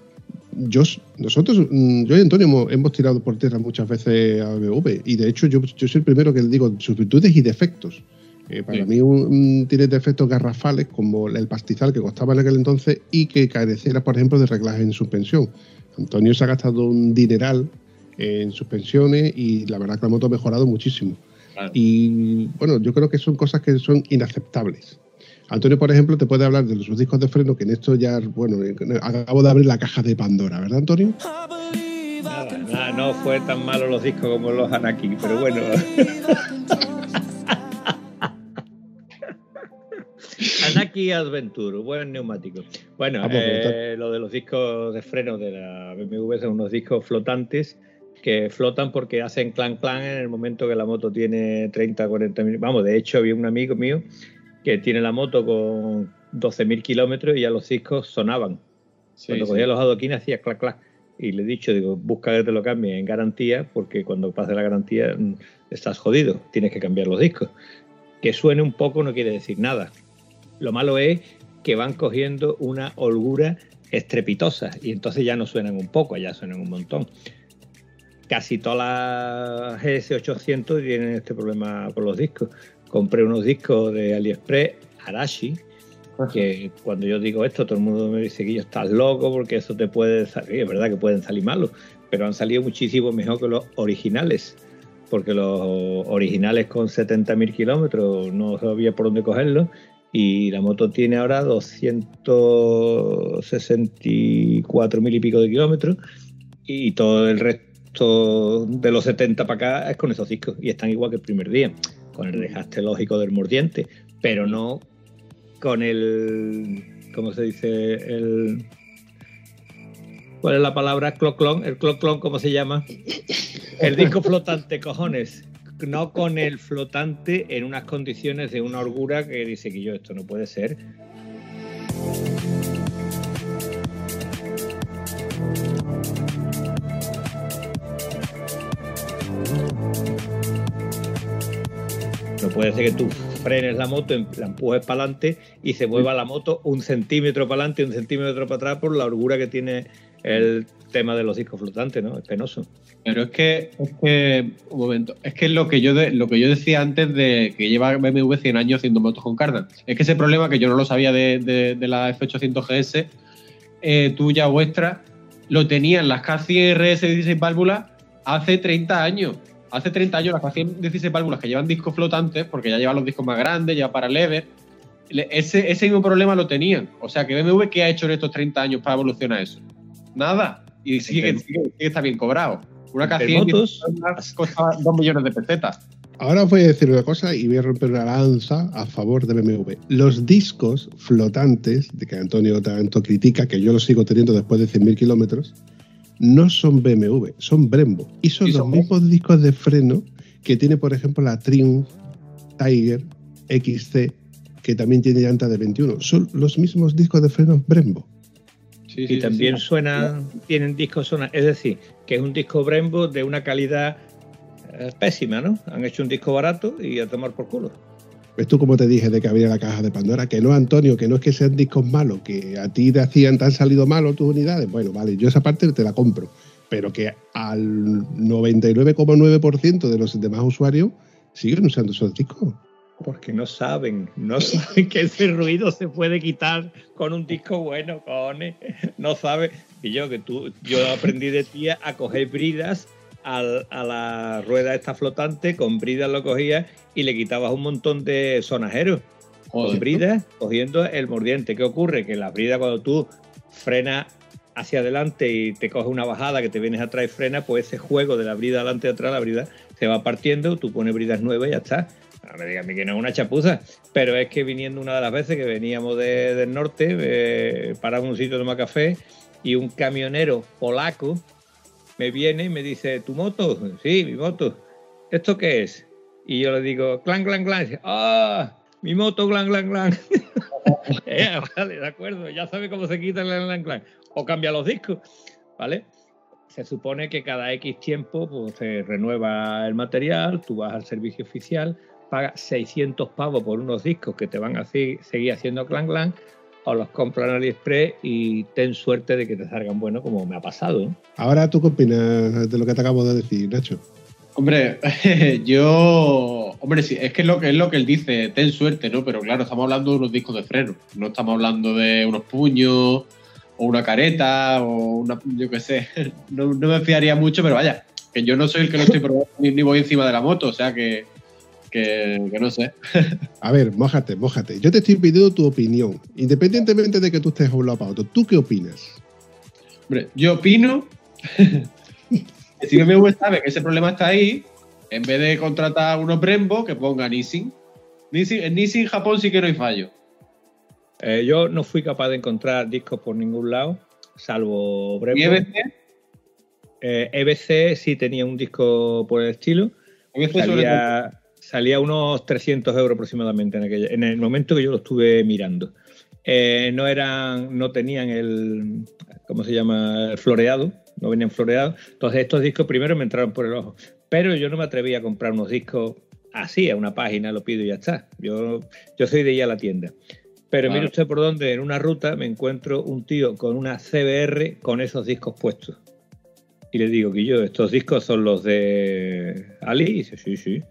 yo, nosotros, mm, yo y Antonio hemos, hemos tirado por tierra muchas veces a BMW y de hecho yo, yo soy el primero que le digo sus virtudes y defectos. Eh, para Sí. mí un, un- tiene defectos garrafales como el pastizal que costaba en aquel entonces y que careciera, por ejemplo, de reglaje en suspensión. Antonio se ha gastado un dineral en suspensiones y la verdad que la moto ha mejorado muchísimo. Claro. Y bueno, yo creo que son cosas que son inaceptables. Antonio, por ejemplo, te puede hablar de sus discos de freno, que en esto ya, bueno, eh, acabo de abrir la caja de Pandora, ¿verdad, Antonio? Nada, nada, no fue tan malo los discos como los Anakin, pero bueno. Anaki Adventure, buen neumático. Bueno, eh, lo de los discos de freno de la BMW son unos discos flotantes que flotan porque hacen clan clan en el momento que la moto tiene 30, 40 mil. Vamos, de hecho, había un amigo mío que tiene la moto con 12.000 kilómetros y ya los discos sonaban. Sí, Cuando sí. cogía los adoquines hacía clac clac. Y le he dicho, digo, busca que te lo cambie en garantía, porque cuando pase la garantía mm, estás jodido, tienes que cambiar los discos. Que suene un poco no quiere decir nada. Lo malo es que van cogiendo una holgura estrepitosa y entonces ya no suenan un poco, ya suenan un montón. Casi todas las GS800 tienen este problema con los discos. Compré unos discos de AliExpress, Arashi, que cuando yo digo esto, todo el mundo me dice que yo estás loco porque eso te puede salir. Es verdad que pueden salir malos, pero han salido muchísimo mejor que los originales. Porque los originales con 70.000 kilómetros no sabía por dónde cogerlos. Y la moto tiene ahora 264.000 y pico de kilómetros. Y todo el resto de los 70 para acá es con esos discos. Y están igual que el primer día. Con el desgaste lógico del mordiente. Pero no con el. ¿Cómo se dice? El. ¿Cuál es la palabra? Cloclón. ¿El cloclón cómo se llama? El disco flotante, cojones. No con el flotante en unas condiciones de una holgura que dice que yo esto no puede ser. No puede ser que tú frenes la moto, em- la empujes para adelante y se mueva la moto un centímetro para adelante y un centímetro para atrás por la holgura que tiene el tema de los discos flotantes, ¿no? Es penoso. Pero es que, es que, un momento, es que lo que yo lo que yo decía antes de que lleva BMW 100 años haciendo motos con cardan. Es que ese problema que yo no lo sabía de, la F800 GS, eh, tuya vuestra, lo tenían las K100 RS 16 válvulas hace 30 años. Hace 30 años las K100 16 válvulas que llevan discos flotantes, porque ya llevan los discos más grandes, ya para lever, le- ese, ese mismo problema lo tenían. O sea que BMW, ¿qué ha hecho en estos 30 años para evolucionar eso? Nada. Y sigue, sigue, sigue está bien cobrado. Una entre K100 motos- costaba 2 millones de pesetas. Ahora os voy a decir una cosa y voy a romper una lanza a favor de BMW. Los discos flotantes, de que Antonio tanto critica, que yo los sigo teniendo después de 100.000 kilómetros, no son BMW, son Brembo. Y son los son mismos discos de freno que tiene, por ejemplo, la Triumph Tiger XC, que también tiene llanta de 21. Son los mismos discos de frenos Brembo. Sí, sí, y sí, también sí. suenan, tienen discos sonan, es decir, que es un disco Brembo de una calidad eh, pésima, ¿no? Han hecho un disco barato y a tomar por culo. ¿Ves tú como te dije de que había la caja de Pandora? Que no, Antonio, que no es que sean discos malos, que a ti te hacían, te han salido malos tus unidades. Bueno, vale, yo esa parte te la compro. Pero que al 99,9% de los demás usuarios siguen usando esos discos. Porque no saben, no saben que ese ruido se puede quitar con un disco bueno, cojones. No saben. Y yo que tú, yo aprendí de ti a coger bridas al- a la rueda esta flotante, con bridas lo cogías y le quitabas un montón de sonajeros. Con bridas, cogiendo el mordiente. ¿Qué ocurre? Que la brida cuando tú frenas hacia adelante y te coge una bajada que te vienes atrás y frena, pues ese juego de la brida adelante y atrás, la brida se va partiendo, tú pones bridas nuevas y ya está. No me digas a mí que no es una chapuza, pero es que viniendo una de las veces que veníamos de- del norte, eh, paramos un sitio de tomar café y un camionero polaco me viene y me dice, ¿tu moto? Sí, mi moto. ¿Esto qué es? Y yo le digo, clan, clan, clan. ¡Ah! Mi moto, clan, clan, clan. Eh, vale, de acuerdo, ya sabe cómo se quita el clan, clan, clan. O cambia los discos, ¿vale? Se supone que cada X tiempo pues, se renueva el material, tú vas al servicio oficial, pagas 600 pavos por unos discos que te van a seguir haciendo clan, clan, o los compras en AliExpress y ten suerte de que te salgan buenos, como me ha pasado. ¿no? Ahora, ¿tú qué opinas de lo que te acabo de decir, Nacho? Hombre, yo. Hombre, sí, es que es lo que es lo que él dice, ten suerte, ¿no? Pero claro, estamos hablando de unos discos de freno. No estamos hablando de unos puños, o una careta, o una. Yo qué sé. No, no me fiaría mucho, pero vaya, que yo no soy el que lo estoy probando ni, ni voy encima de la moto, o sea que. Que, que no sé. A ver, mójate, mójate. Yo te estoy pidiendo tu opinión, independientemente de que tú estés a un lado para otro. ¿Tú qué opinas? Hombre, yo opino que si BMW sabe que ese problema está ahí, en vez de contratar unos Brembo, que ponga Nissin. Nissin en Nissin Japón sí que no hay fallo. Eh, yo no fui capaz de encontrar discos por ningún lado, salvo ¿Y Brembo. EBC? Eh, EBC sí tenía un disco por el estilo. EBC todo. Salía, unos 300 euros aproximadamente en, aquella- en el momento que yo lo estuve mirando. Eh, no eran, no tenían el, ¿cómo se llama? El floreado, no venían floreados. Entonces estos discos primero me entraron por el ojo. Pero yo no me atreví a comprar unos discos así, a una página, lo pido y ya está. Yo, yo soy de ir a la tienda. Pero Claro. mire usted por dónde, en una ruta me encuentro un tío con una CBR con esos discos puestos. Y le digo que yo, estos discos son los de Ali. Y dice, sí, sí.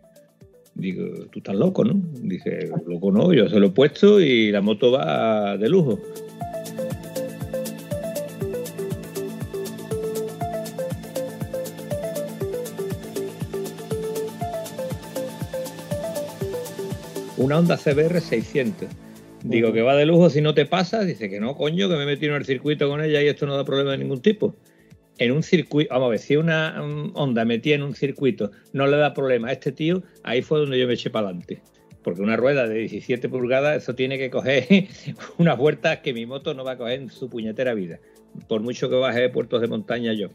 Digo, tú estás loco, ¿no? Dice, loco no, yo se lo he puesto y la moto va de lujo. Una Honda CBR 600. Digo que va de lujo si no te pasa. Dice que no, coño, que me he metido en el circuito con ella y esto no da problema de ningún tipo. En un circuito, vamos a ver, si una Honda metía en un circuito no le da problema a este tío, ahí fue donde yo me eché para adelante. Porque una rueda de 17 pulgadas, eso tiene que coger unas vueltas que mi moto no va a coger en su puñetera vida. Por mucho que baje de puertos de montaña yo.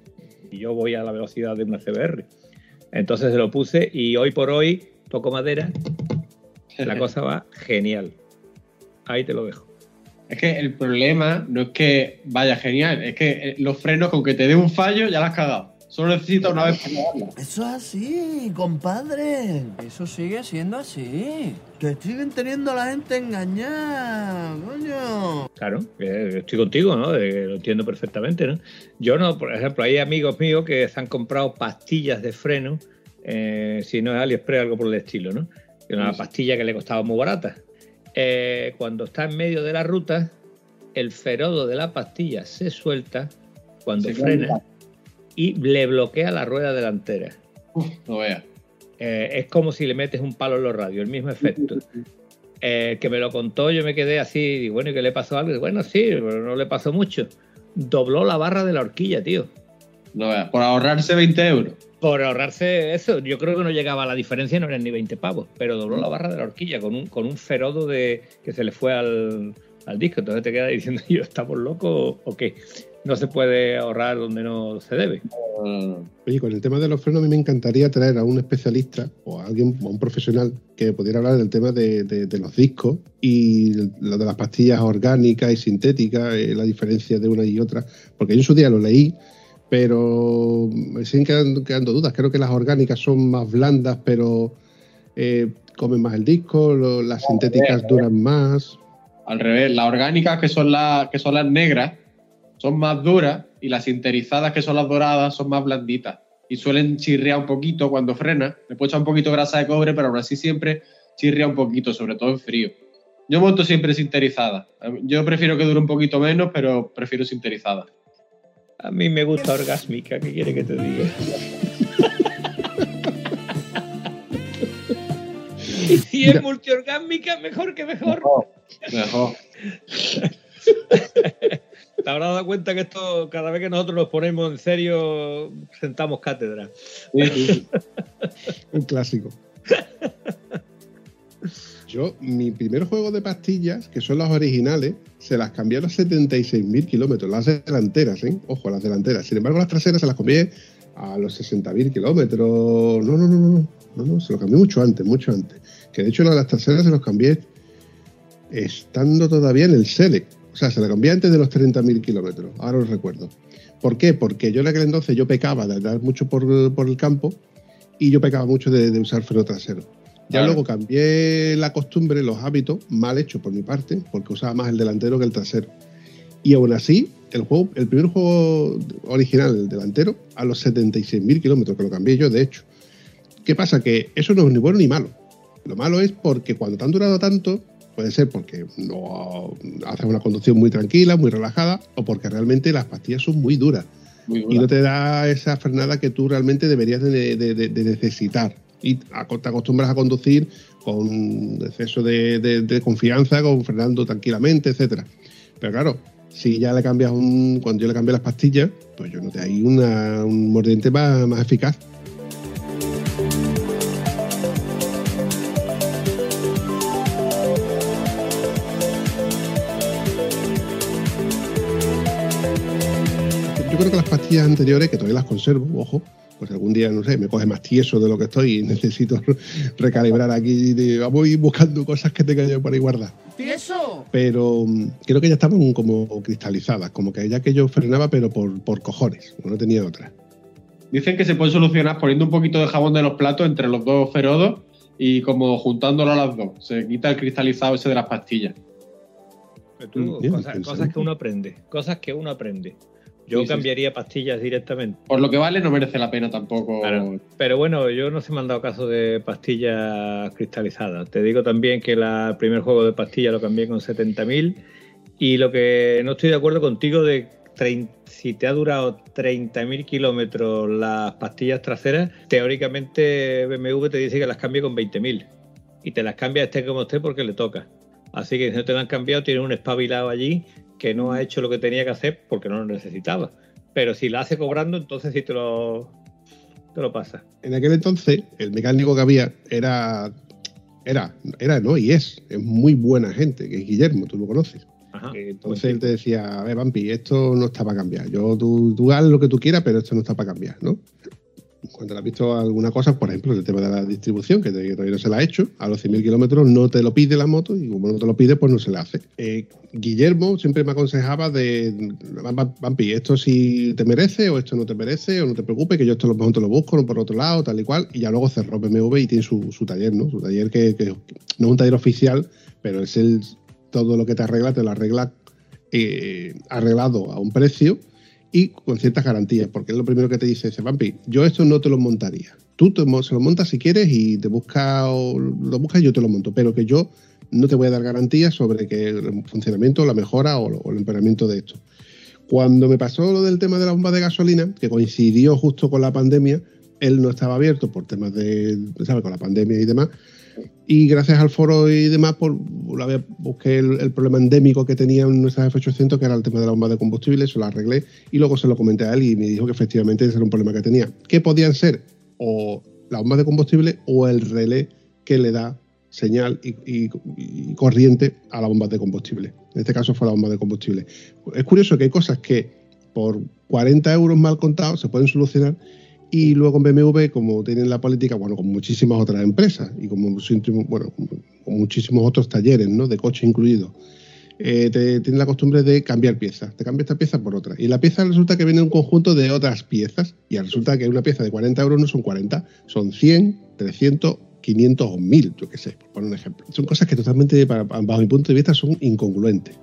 Y yo voy a la velocidad de una CBR. Entonces se lo puse y hoy por hoy, toco madera, la cosa va genial. Ahí te lo dejo. Es que el problema no es que vaya genial, es que eh, los frenos con que te dé un fallo ya la has cagado. Solo necesitas una vez para. Eso es así, compadre. Eso sigue siendo así. Que siguen teniendo a la gente engañada, coño. Claro, eh, estoy contigo, ¿no? Eh, lo entiendo perfectamente, ¿no? Yo no, por ejemplo, hay amigos míos que se han comprado pastillas de freno, eh, si no es AliExpress, algo por el estilo, ¿no? Una Sí. pastilla que le costaba muy barata. Eh, cuando está en medio de la ruta, el ferodo de la pastilla se suelta cuando Se frena y le bloquea la rueda delantera. Uf, no veas. Eh, es como si le metes un palo en los radios, el mismo efecto. Eh, que me lo contó, yo me quedé así, y bueno, ¿y que le pasó algo? Bueno, sí, pero no le pasó mucho. Dobló la barra de la horquilla, tío. No veas. Por ahorrarse 20 euros. Por ahorrarse eso, yo creo que no llegaba a la diferencia, no eran ni 20 pavos, pero dobló la barra de la horquilla con un, con un ferodo de, que se le fue al, al disco. Entonces te quedas diciendo, yo, ¿estamos locos o qué? No se puede ahorrar donde no se debe. Ah, Oye, con el tema de los frenos, a mí me encantaría traer a un especialista o a alguien, a un profesional que pudiera hablar del tema de, de- de los discos y lo de las pastillas orgánicas y sintéticas, eh, la diferencia de una y otra. Porque yo en su día lo leí, pero me siguen quedando, quedando dudas. Creo que las orgánicas son más blandas, pero eh, comen más el disco, lo- las sintéticas duran más. Al revés, las orgánicas que son las que son las negras son más duras y las sinterizadas que son las doradas son más blanditas y suelen chirriar un poquito cuando frena. Le puedo echar un poquito de grasa de cobre, pero aún así siempre chirria un poquito, sobre todo en frío. Yo monto siempre sinterizada. Yo prefiero que dure un poquito menos, pero prefiero sinterizada. A mí me gusta orgásmica, ¿qué quiere que te diga? y si es multiorgásmica, mejor que mejor. Mejor. Te habrás dado cuenta que esto, cada vez que nosotros nos ponemos en serio, sentamos cátedra. Sí, sí, sí. Un clásico. Yo, mi primer juego de pastillas, que son las originales, se las cambié a los 76.000 kilómetros, las delanteras, ¿eh? Ojo, las delanteras. Sin embargo, las traseras se las cambié a los 60.000 kilómetros. No, no, no, no, no, no, se lo cambié mucho antes, mucho antes. Que de hecho, las traseras se los cambié estando todavía en el Select. O sea, se la cambié antes de los 30.000 kilómetros, ahora lo recuerdo. ¿Por qué? Porque yo en aquel entonces yo pecaba de andar mucho por, por el campo y yo pecaba mucho de, de usar freno trasero. Ya Claro. luego cambié la costumbre, los hábitos, mal hecho por mi parte, porque usaba más el delantero que el trasero. Y aún así, el, juego, el primer juego original, el delantero, a los 76.000 kilómetros, que lo cambié yo, de hecho. ¿Qué pasa? Que eso no es ni bueno ni malo. Lo malo es porque cuando te han durado tanto, puede ser porque no haces una conducción muy tranquila, muy relajada, o porque realmente las pastillas son muy duras Muy y no te da esa frenada que tú realmente deberías de, de- de- de necesitar. Y te acostumbras a conducir con exceso de confianza, con frenando tranquilamente, etcétera. Pero claro, si ya le cambias un. Cuando yo le cambié las pastillas, pues yo noté ahí una, un mordiente más, más eficaz. Yo creo que las pastillas anteriores, que todavía las conservo, ojo, pues algún día, no sé, me coge más tieso de lo que estoy y necesito recalibrar aquí. y voy buscando cosas que tenga yo por ahí guardadas. ¡Tieso! Pero mm, creo que ya estaban como cristalizadas, como que ya que yo frenaba, pero por, por cojones, no tenía otra. Dicen que se puede solucionar poniendo un poquito de jabón de los platos entre los dos ferodos y como juntándolo a las dos. Se quita el cristalizado ese de las pastillas. Tú, Mm, bien, cosas, interesante. cosas que uno aprende, cosas que uno aprende. Yo Sí, sí, cambiaría pastillas directamente. Por lo que vale, no merece la pena tampoco. Claro. Pero bueno, yo no se me han dado caso de pastillas cristalizadas. Te digo también que la- el primer juego de pastillas lo cambié con 70.000 y lo que no estoy de acuerdo contigo de si te ha durado 30.000 kilómetros las pastillas traseras, teóricamente BMW te dice que las cambie con 20.000 y te las cambia esté como esté porque le toca. Así que si no te lo han cambiado, tiene un espabilado allí que no ha hecho lo que tenía que hacer porque no lo necesitaba. Pero si la hace cobrando, entonces sí te lo, te lo pasa. En aquel entonces, el mecánico que había era. Era, era, no, y es, es muy buena gente, que es Guillermo, tú lo conoces. Ajá. Entonces él te decía, a ver, Vampi, esto no está para cambiar. Yo, tú, tú haz lo que tú quieras, pero esto no está para cambiar, ¿no? Cuando le has visto alguna cosa, por ejemplo, el tema de la distribución, que todavía no se la ha hecho, a los 100.000 kilómetros no te lo pide la moto y como no te lo pide, pues no se le hace. Eh, Guillermo siempre me aconsejaba de, "Vam- Vampi, esto si te merece o esto no te merece o no te preocupes, que yo esto lo mejor te lo busco, por otro lado, tal y cual. Y ya luego cerró BMW y tiene su, taller, ¿no? Su taller que, que no es un taller oficial, pero es el todo lo que te arregla, te lo arregla eh, arreglado a un precio y con ciertas garantías, porque es lo primero que te dice ese Vampi, yo esto no te lo montaría. Tú te se lo montas si quieres y te busca lo buscas y yo te lo monto, pero que yo no te voy a dar garantías sobre que el funcionamiento, la mejora o, o el empeoramiento de esto. Cuando me pasó lo del tema de la bomba de gasolina, que coincidió justo con la pandemia, él no estaba abierto por temas de, ¿sabes? Con la pandemia y demás. Y gracias al foro y demás, por, la vez busqué el, problema endémico que tenía en nuestra F800, que era el tema de la bomba de combustible, se lo arreglé y luego se lo comenté a él y me dijo que efectivamente ese era un problema que tenía. ¿Qué podían ser? O la bomba de combustible o el relé que le da señal y, y- y corriente a la bomba de combustible. En este caso fue la bomba de combustible. Es curioso que hay cosas que por 40 euros mal contados se pueden solucionar y luego en BMW, como tienen la política, bueno, con muchísimas otras empresas y como bueno, con muchísimos otros talleres, ¿no? De coche incluido, eh, te, tienen la costumbre de cambiar piezas. Te cambia esta pieza por otra. Y la pieza resulta que viene en un conjunto de otras piezas. Y resulta que una pieza de 40 euros no son 40, son 100, 300, 500 o 1000, yo qué sé, por poner un ejemplo. Son cosas que totalmente, bajo mi punto de vista, son incongruentes.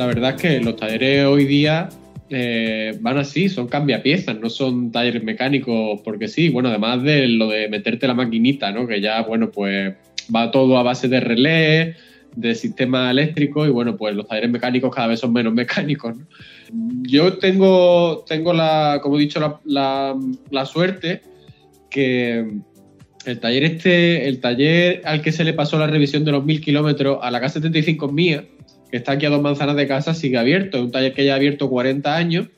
La verdad es que los talleres hoy día eh, van así, son cambiapiezas, no son talleres mecánicos porque sí. Bueno, además de lo de meterte la maquinita, ¿no? Que ya, bueno, pues va todo a base de relé, de sistema eléctrico y bueno, pues los talleres mecánicos cada vez son menos mecánicos. ¿no? Yo tengo, tengo la, como he dicho, la, la- suerte que el taller este, el taller al que se le pasó la revisión de los 1000 kilómetros a la K75 mía, que está aquí a dos manzanas de casa, sigue abierto. Es un taller que ya ha abierto 40 años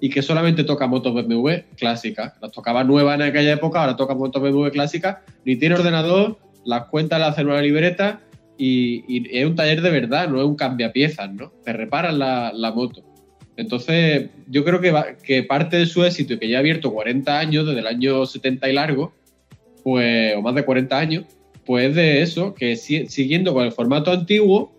y que solamente toca motos BMW clásicas. Las tocaba nuevas en aquella época, ahora toca motos BMW clásicas. Ni tiene ordenador, las cuentas las hace en una libreta y, es un taller de verdad, no es un cambiapiezas, ¿no? Te reparan la, la moto. Entonces, yo creo que, que parte de su éxito, que ya ha abierto 40 años, desde el año 70 y largo, pues, o más de 40 años, pues es de eso, que si- siguiendo con el formato antiguo,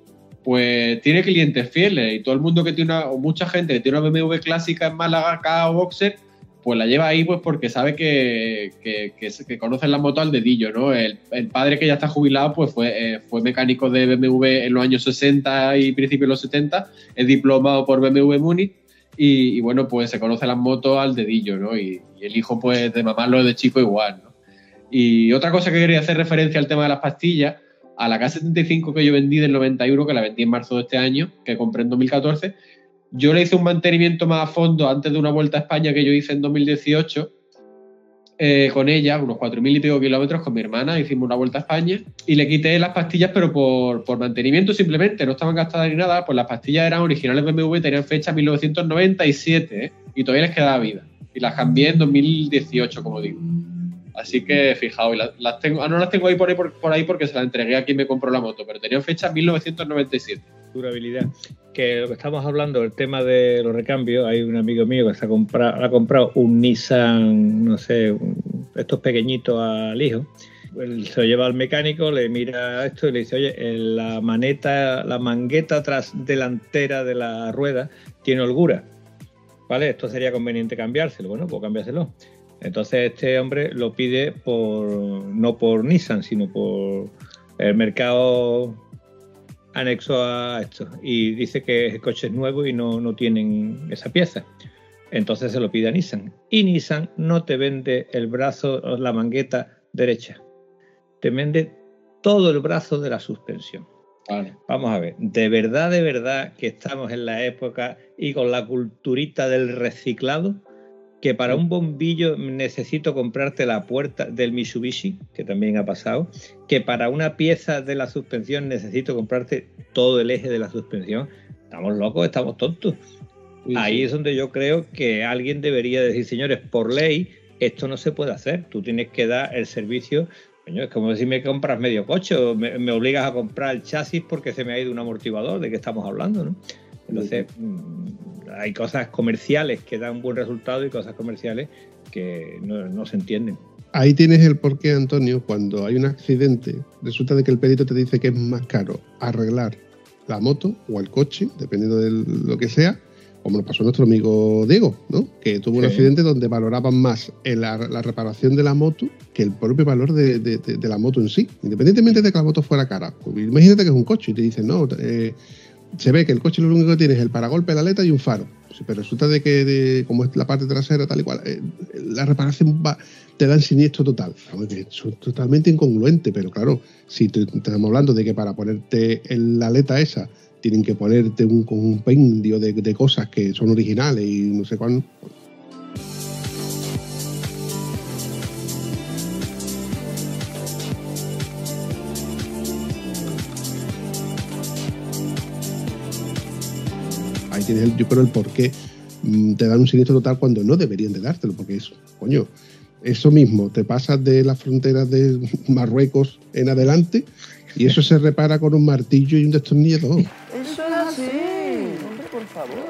pues tiene clientes fieles y todo el mundo que tiene una, o mucha gente que tiene una BMW clásica en Málaga, o Boxer, pues la lleva ahí pues porque sabe que, que, que, que conocen la moto al dedillo, ¿no? El, padre que ya está jubilado pues fue, eh, fue mecánico de BMW en los años 60 y principios de los 70, es diplomado por BMW Múnich y, y, bueno, pues se conoce las motos al dedillo, ¿no? Y, y el hijo pues de mamarlo de chico igual, ¿no? Y otra cosa que quería hacer referencia al tema de las pastillas, a la K75 que yo vendí del 91, que la vendí en marzo de este año, que compré en 2014, yo le hice un mantenimiento más a fondo antes de una vuelta a España que yo hice en 2018 eh, con ella, unos 4.000 y pico kilómetros con mi hermana, hicimos una vuelta a España y le quité las pastillas, pero por, por mantenimiento simplemente, no estaban gastadas ni nada, pues las pastillas eran originales BMW, tenían fecha 1997 ¿eh? y todavía les quedaba vida. Y las cambié en 2018, como digo. Así que fijaos, las, las tengo, ah, no las tengo ahí por, ahí por, por ahí porque se las entregué a quien me compró la moto, pero tenían fecha 1997. durabilidad. Que lo que estamos hablando, el tema de los recambios, hay un amigo mío que se ha comprado, ha comprado un Nissan, no sé, un- estos pequeñitos al hijo. Se lo lleva al mecánico, le mira esto y le dice, oye, la maneta, la mangueta tras delantera de la rueda tiene holgura. ¿Vale? Esto sería conveniente cambiárselo. Bueno, pues cámbiaselo. Entonces este hombre lo pide por no por Nissan, sino por el mercado anexo a esto y dice que el coche es nuevo y no, no tienen esa pieza. Entonces se lo pide a Nissan. Y Nissan no te vende el brazo o la mangueta derecha. Te vende todo el brazo de la suspensión. Vale. Vamos a ver, de verdad, de verdad que estamos en la época y con la culturita del reciclado, que para un bombillo necesito comprarte la puerta del Mitsubishi, que también ha pasado, que para una pieza de la suspensión necesito comprarte todo el eje de la suspensión. Estamos locos, estamos tontos. Uy, Ahí sí. es donde yo creo que alguien debería decir, señores, por ley esto no se puede hacer. Tú tienes que dar el servicio. Coño, es como si me compras medio coche o me, me obligas a comprar el chasis porque se me ha ido un amortiguador. ¿De qué estamos hablando? ¿no? Entonces, mm, hay cosas comerciales que dan un buen resultado y cosas comerciales que no, no se entienden. Ahí tienes el porqué, Antonio, cuando hay un accidente, resulta de que el perito te dice que es más caro arreglar la moto o el coche, dependiendo de lo que sea, como nos pasó a nuestro amigo Diego, ¿no? Que tuvo un Sí. accidente donde valoraban más la, la reparación de la moto que el propio valor de, de- de- de la moto en sí, independientemente de que la moto fuera cara. Pues imagínate que es un coche y te dicen, no, eh, se ve que el coche lo único que tiene es el paragolpe, la aleta y un faro. Pero resulta de que, de- como es la parte trasera, tal y cual, eh, la reparación va, te dan siniestro total. Eso es totalmente incongruente, pero claro, si te- estamos hablando de que para ponerte el- la aleta esa tienen que ponerte un compendio de, de cosas que son originales y no sé cuándo. Ahí tienes, el- yo creo, el por qué mm, te dan un siniestro total cuando no deberían de dártelo, porque eso, coño, eso mismo, te pasas de las fronteras de Marruecos en adelante y eso se repara con un martillo y un destornillador. Eso es así. Hombre, por favor.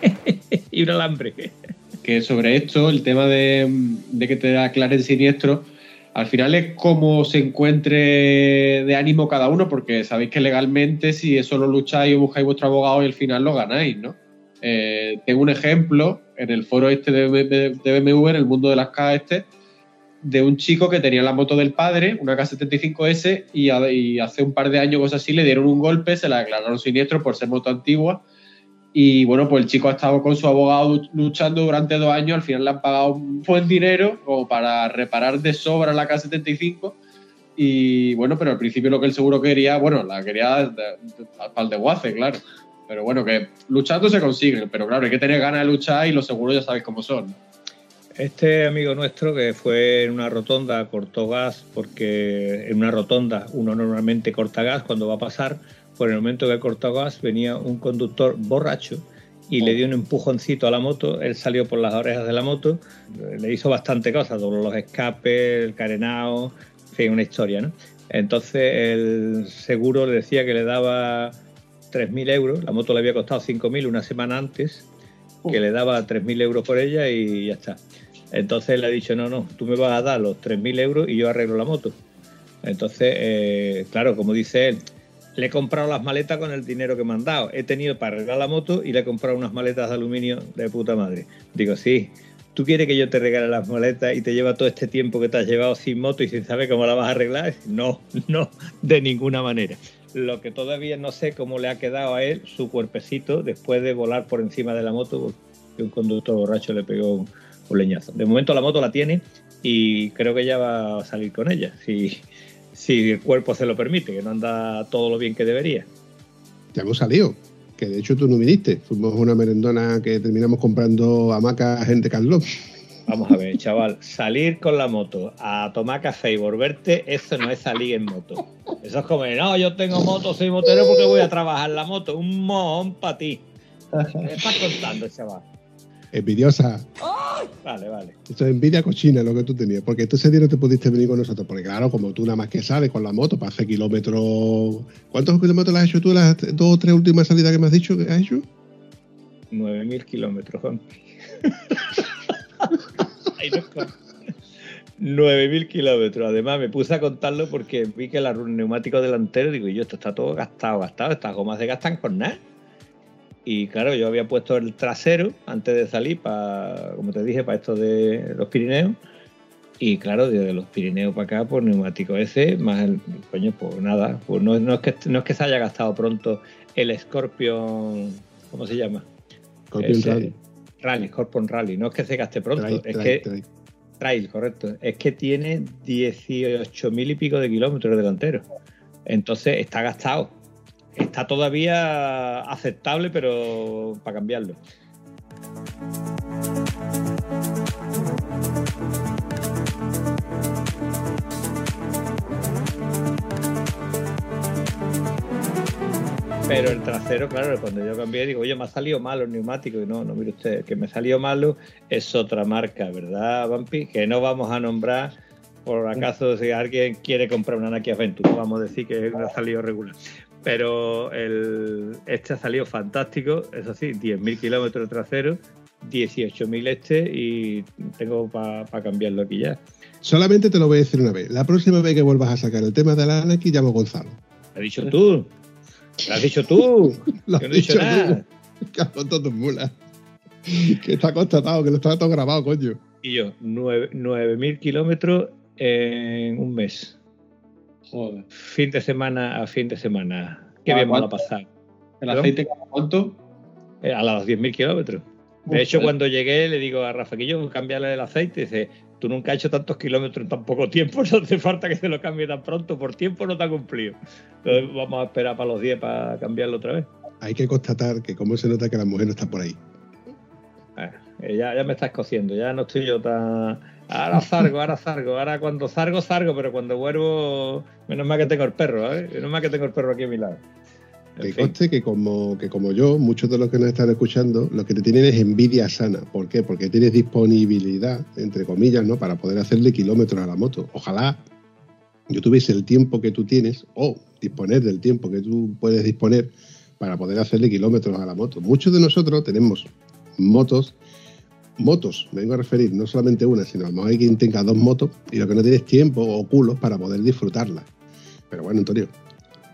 y un alambre. que sobre esto, el tema de, de que te aclaren siniestro, al final es cómo se encuentre de ánimo cada uno, porque sabéis que legalmente si eso lo lucháis o buscáis vuestro abogado y al final lo ganáis, ¿no? Eh, tengo un ejemplo en el foro este de, BMW, en el mundo de las K este, de un chico que tenía la moto del padre, una K75S, y, a- y hace un par de años, cosas así, le dieron un golpe, se la declararon siniestro por ser moto antigua, y bueno, pues el chico ha estado con su abogado luchando durante dos años. Al final le han pagado un buen dinero como para reparar de sobra la K75. Y bueno, pero al principio lo que el seguro quería, bueno, la quería para el desguace, claro. Pero bueno, que luchando se consigue, pero claro, hay que tener ganas de luchar y los seguros ya sabéis cómo son. Este amigo nuestro que fue en una rotonda, cortó gas, porque en una rotonda uno normalmente corta gas cuando va a pasar, por el momento que cortó gas venía un conductor borracho y le dio un empujoncito a la moto, él salió por las orejas de la moto, le hizo bastante cosas, dobló los escapes, el carenado, en fin, una historia, ¿no? Entonces el seguro le decía que le daba 3.000 euros, la moto le había costado 5.000 una semana antes, que le daba 3.000 euros por ella y ya está. Entonces él ha dicho, no, no, tú me vas a dar los 3.000 euros y yo arreglo la moto. Entonces, eh, claro, como dice él, le he comprado las maletas con el dinero que me han dado. He tenido para arreglar la moto y le he comprado unas maletas de aluminio de puta madre. Digo, sí, tú quieres que yo te regale las maletas y te lleva todo este tiempo que te has llevado sin moto y sin saber cómo la vas a arreglar. No, no, de ninguna manera. Lo que todavía no sé cómo le ha quedado a él su cuerpecito después de volar por encima de la moto porque un conductor borracho le pegó un, leñazo. De momento la moto la tiene y creo que ya va a salir con ella, si, si el cuerpo se lo permite, que no anda todo lo bien que debería. Ya hemos salido. Que de hecho tú no viniste. Fuimos una merendona que terminamos comprando hamacas en Decathlon. Vamos a ver, chaval, salir con la moto a tomar café y volverte, eso no es salir en moto. Eso es como, no, yo tengo moto, soy motero porque voy a trabajar la moto. Un mojón para ti. ¿Qué estás contando, chaval? Envidiosa. Vale, vale. Esto es envidia cochina lo que tú tenías. Porque tú ese día no te pudiste venir con nosotros. Porque claro, como tú nada más que sales con la moto para hacer kilómetros. ¿Cuántos kilómetros has hecho tú las dos o tres últimas salidas que me has dicho que has hecho? 9.000 kilómetros, Juan. Ahí nos con- 9.000 kilómetros. Además, me puse a contarlo porque vi que el neumático delantero, digo, yo, esto está todo gastado, gastado. Estas gomas se gastan con nada. Y claro, yo había puesto el trasero antes de salir, para, como te dije, para esto de los Pirineos. Y claro, desde los Pirineos para acá, pues neumático ese, más el. Coño, pues nada. Pues no, no es que, no es que se haya gastado pronto el Scorpion. ¿Cómo se llama? Scorpion Ese- Rally. Rally, Scorpion Rally. No es que se gaste pronto, Trail, es trail, que. trail. Trail, correcto. Es que tiene 18.000 y pico de kilómetros delanteros. Entonces está gastado. Está todavía aceptable, pero para cambiarlo. Pero el trasero, claro, cuando yo cambié, digo, oye, me ha salido malo el neumático. Y no, no, mire usted, que me salió malo es otra marca, ¿verdad, Vampi? Que no vamos a nombrar por acaso si alguien quiere comprar una Nike Aventure. No vamos a decir que no ha salido regular. Pero el, este ha salido fantástico, eso sí, 10.000 kilómetros trasero, 18.000 este y tengo para cambiarlo aquí ya. Solamente te lo voy a decir una vez. La próxima vez que vuelvas a sacar el tema de la Anarchy, llamo a Gonzalo. ¿Lo has dicho tú? ¿Lo has dicho tú? Lo Yo has no dicho dicho nada. tú. Mula. Que está constatado, que lo está todo grabado, coño. Y yo, nueve- 9.000 kilómetros en un mes. Joder. Fin de semana a fin de semana. Qué Ah, bien ha ¿cuánto? pasado. ¿El ¿Perdón? aceite cada cuánto? Eh, A los 10.000 kilómetros. De Uf, hecho, eh. cuando llegué le digo a Rafa que yo cambiarle el aceite. Dice, tú nunca has hecho tantos kilómetros en tan poco tiempo, no hace falta que se lo cambie tan pronto. Por tiempo no te ha cumplido. Entonces vamos a esperar para los 10 para cambiarlo otra vez. Hay que constatar que cómo se nota que la mujer no está por ahí. Ah, eh, ya, ya me estás cociendo, ya no estoy yo tan. Ahora zargo, ahora zargo, ahora cuando zargo, zargo, pero cuando vuelvo, menos mal que tengo el perro, ¿eh? Menos mal que tengo el perro aquí a mi lado. En Que fin. conste que como, que como yo, muchos de los que nos están escuchando, lo que te tienen es envidia sana. ¿Por qué? Porque tienes disponibilidad, entre comillas, ¿no? Para poder hacerle kilómetros a la moto. Ojalá yo tuviese el tiempo que tú tienes, o disponer del tiempo que tú puedes disponer para poder hacerle kilómetros a la moto. Muchos de nosotros tenemos motos, motos, me vengo a referir, no solamente una, sino a lo mejor hay quien tenga dos motos y lo que no tienes tiempo o culos para poder disfrutarlas. Pero bueno, Antonio,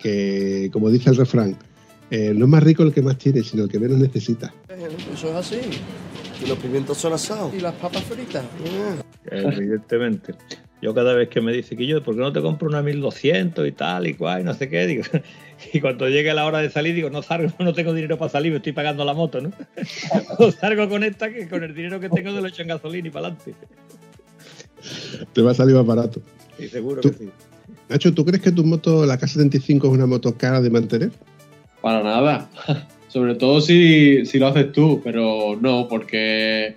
que como dice el refrán, eh, no es más rico el que más tiene, sino el que menos necesita. Eso es así. Y los pimientos son asados. Y las papas fritas. Evidentemente. Yo cada vez que me dice que yo, ¿por qué no te compro una 1200 y tal y cual y no sé qué? Digo, y cuando llegue la hora de salir, digo, no salgo, no tengo dinero para salir, me estoy pagando la moto, ¿no? o salgo con esta que con el dinero que tengo de lo echo en gasolina y para adelante. Te va a salir más barato. Y seguro Tú- que sí. Nacho, ¿tú crees que tu moto, la K75, es una moto cara de mantener? Para nada. Sobre todo si, si lo haces tú, pero no, porque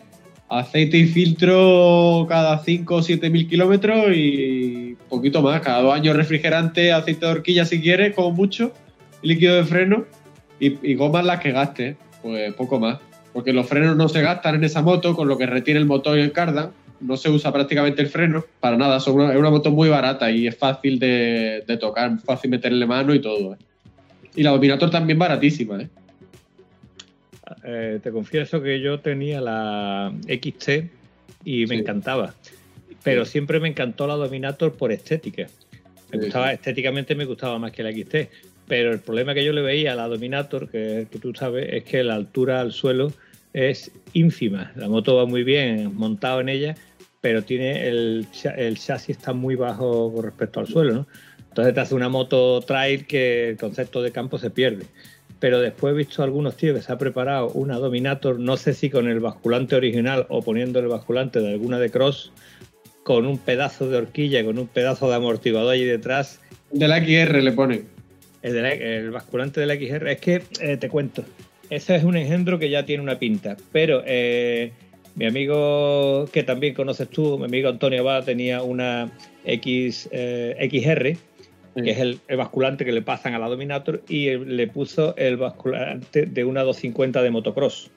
aceite y filtro cada 5 o 7 mil kilómetros y poquito más. Cada dos años refrigerante, aceite de horquilla si quieres, como mucho, líquido de freno y, gomas las que gastes, pues poco más. Porque los frenos no se gastan en esa moto, con lo que retiene el motor y el cardan. No se usa prácticamente el freno para nada. Es una moto muy barata y es fácil de, de tocar, fácil meterle mano y todo. ¿eh? Y la Dominator también baratísima, ¿eh? Eh, te confieso que yo tenía la XT y me Sí. encantaba. Pero siempre me encantó la Dominator por estética. Me Sí, gustaba, sí. estéticamente me gustaba más que la XT. Pero el problema que yo le veía a la Dominator, que, es el que tú sabes, es que la altura al suelo es ínfima. La moto va muy bien montado en ella, pero tiene el, el chasis está muy bajo con respecto al suelo, ¿no? Entonces te hace una moto trail que el concepto de campo se pierde. Pero después he visto algunos tíos que se ha preparado una Dominator, no sé si con el basculante original o poniendo el basculante de alguna de cross, con un pedazo de horquilla, con un pedazo de amortiguador ahí detrás, De la XR le ponen. el, de la- el basculante del XR, es que eh, te cuento, ese es un engendro que ya tiene una pinta, pero eh, mi amigo que también conoces tú, mi amigo Antonio Abad, tenía una X, eh, XR, que es el, el basculante que le pasan a la Dominator, y le puso el basculante de una 250 de motocross.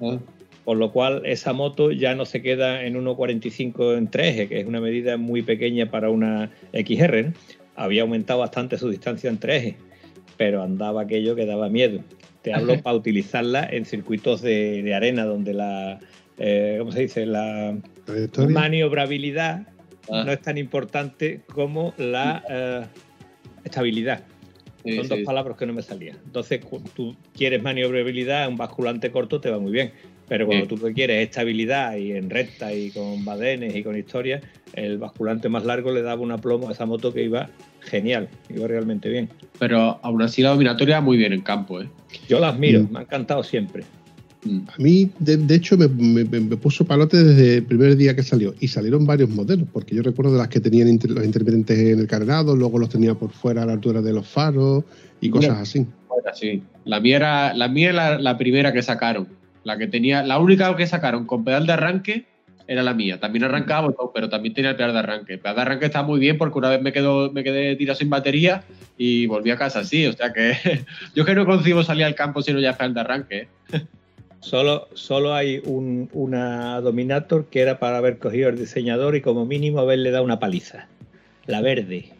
Ah, Por lo cual esa moto ya no se queda en 1.45 en 3 eje, que es una medida muy pequeña para una XR. ¿no? Había aumentado bastante su distancia en 3 eje, pero andaba aquello que daba miedo. Te hablo para utilizarla en circuitos de, de arena donde la, eh, ¿cómo se dice? La Trayectoria. maniobrabilidad ah, no es tan importante como la eh, estabilidad. sí, Son dos palabras que no me salían. Entonces, tú quieres maniobrabilidad, un basculante corto te va muy bien. Pero cuando Sí. tú quieres estabilidad y en recta y con badenes y con historias, el basculante más largo le daba una plomo a esa moto que iba genial, iba realmente bien. Pero aún así la dominatoria muy bien en campo, ¿eh? Yo las miro, Mm. me ha encantado siempre. Mm. A mí, de, de hecho, me, me- me puso palote desde el primer día que salió. Y salieron varios modelos, porque yo recuerdo de las que tenían inter- los intermitentes en el carenado, luego los tenía por fuera a la altura de los faros y cosas así. Bueno, sí. La mía era la, mía era la, la primera que sacaron. La que tenía, la única que sacaron con pedal de arranque era la mía. También arrancaba, botón, pero también tenía el pedal de arranque. El pedal de arranque está muy bien porque una vez me quedo, me quedé tirado sin batería y volví a casa así. O sea que yo que no concibo salir al campo si no ya pedal de arranque. Solo, solo hay un- una Dominator que era para haber cogido el diseñador y como mínimo haberle dado una paliza. La verde.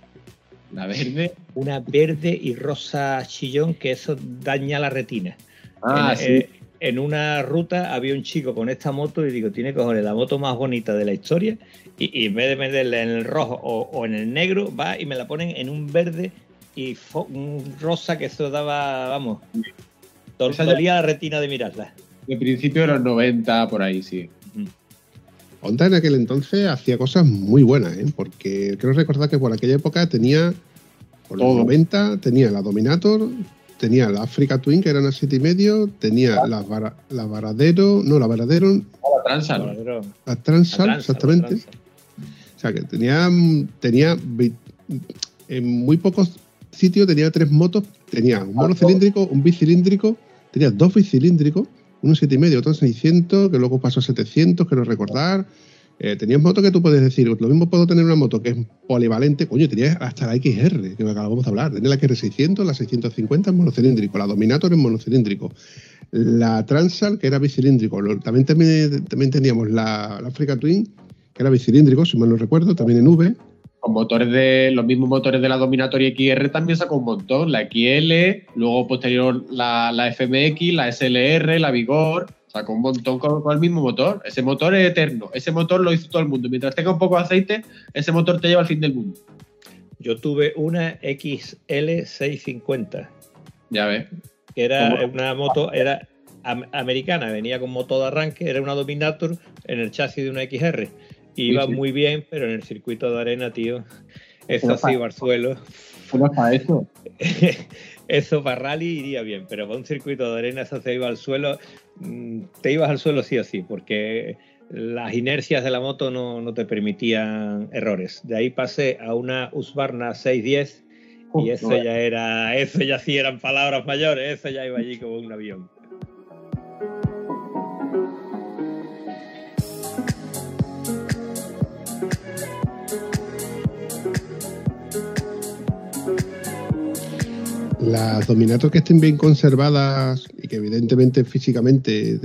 La verde. Una verde y rosa chillón que eso daña la retina. Ah, en, sí. eh, en una ruta había un chico con esta moto y digo, tiene cojones la moto más bonita de la historia y, y en vez de meterla en el rojo o, o en el negro, va y me la ponen en un verde y un rosa que eso daba, vamos, dolía la retina de mirarla. De principio de los 90, por ahí, sí. Honda en aquel entonces hacía cosas muy buenas, ¿eh? porque creo recordar que por aquella época tenía, por los Todo. 90, tenía la Dominator, tenía la Africa Twin, que era una 7 y medio, tenía Ah. la, Vara- la Varadero, no, la Varadero, La Transal. La la Transal, exactamente. O sea, que tenía, tenía en muy pocos sitios tenía tres motos, tenía un monocilíndrico, un bicilíndrico, tenía dos bicilíndricos, uno 7,5, otro 600, que luego pasó a 700, quiero recordar. Eh, tenías motos que tú puedes decir, lo mismo puedo tener una moto que es polivalente, coño, tenía hasta la XR, que acabamos de hablar, tenía la XR600, la 650 en monocilíndrico, la Dominator en monocilíndrico, la Transal, que era bicilíndrico, también, también, también teníamos la, la Africa Twin, que era bicilíndrico, si mal no recuerdo, también en V. Con motores de. Los mismos motores de la Dominatoria XR también sacó un montón. La XL, luego posterior la, la FMX, la SLR, la Vigor. Sacó un montón con, con el mismo motor. Ese motor es eterno. Ese motor lo hizo todo el mundo. Mientras tenga un poco de aceite, ese motor te lleva al fin del mundo. Yo tuve una XL650, Ya ves. que era ¿Cómo? una moto, era am- americana, venía con motor de arranque, era una Dominator en el chasis de una XR. Iba Sí, sí. muy bien, pero en el circuito de arena, tío, eso Pero sí iba al suelo. ¿Cómo es para eso? eso para rally iría bien, pero para un circuito de arena eso se iba al suelo, mm, te ibas al suelo sí o sí, porque las inercias de la moto no, no te permitían errores. De ahí pasé a una Husqvarna 610 y eso ya era, eso ya sí eran palabras mayores, eso ya iba allí como un avión. Las Dominator que estén bien conservadas y que evidentemente físicamente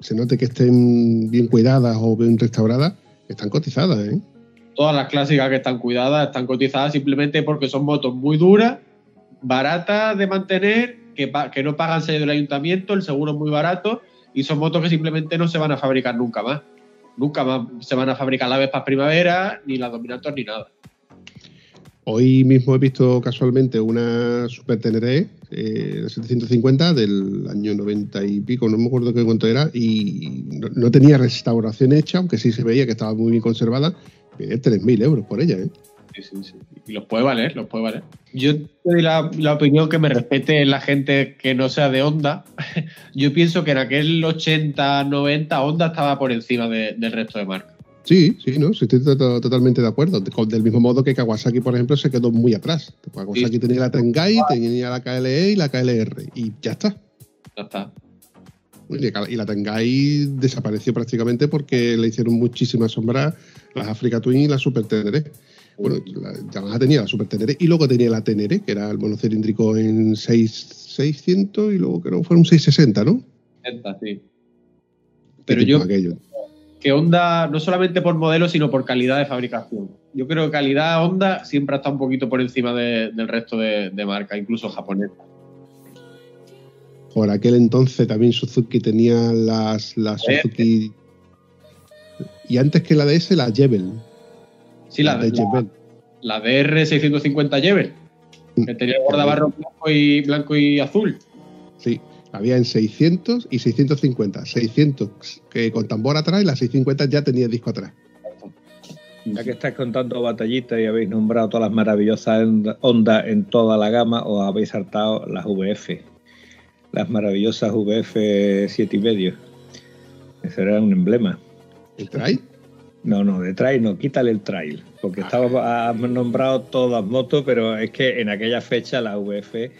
se note que estén bien cuidadas o bien restauradas, están cotizadas, ¿eh? Todas las clásicas que están cuidadas están cotizadas simplemente porque son motos muy duras, baratas de mantener, que, no pagan sello del ayuntamiento, el seguro es muy barato y son motos que simplemente no se van a fabricar nunca más. Nunca más se van a fabricar las Vespas Primavera, ni las Dominator, ni nada. Hoy mismo he visto casualmente una Super Teneré eh, de 750 del año 90 y pico, no me acuerdo qué cuánto era, y no, no tenía restauración hecha, aunque sí se veía que estaba muy bien conservada. Pedí 3.000 euros por ella, ¿eh? Sí, sí, sí. Y los puede valer, los puede valer. Yo te doy la, la opinión que me respete la gente que no sea de Honda. Yo pienso que en aquel 80, 90 Honda estaba por encima de- del resto de marcas. Sí, sí, no, sí, estoy to- to- totalmente de acuerdo. Del mismo modo que Kawasaki, por ejemplo, se quedó muy atrás. Kawasaki Sí. tenía la Tengai, tenía la KLE y la KLR, y ya está. Ya está. Y la- Tengai desapareció prácticamente porque le hicieron muchísimas sombras las Africa Twin y la Super Teneré. Bueno, la Yamaha tenía la Super Teneré y luego tenía la Teneré, que era el monocilíndrico en 6, 600 y luego creo que fueron 660, ¿no? Esta, sí. Qué Pero yo aquello. Que Honda, no solamente por modelo, sino por calidad de fabricación. Yo creo que calidad Honda siempre ha estado un poquito por encima de- del resto de, de marcas, incluso japonesas. Por aquel entonces también Suzuki tenía las, las Eh. Suzuki. Y antes que la DS, la Jebel. Sí, la, de la, la DR650 Jebel, que tenía el guardabarro blanco y, blanco y azul. Sí, había en 600 y 650. 600 que con tambor atrás y la 650 ya tenía disco atrás. Ya que estáis contando batallitas y habéis nombrado todas las maravillosas ondas en toda la gama, os habéis saltado las VF. Las maravillosas VF 7 y medio. Eso era un emblema. ¿El trail? No, no, de trail no, quítale el trail. Porque estaba, has nombrado todas las motos, pero es que en aquella fecha la VF,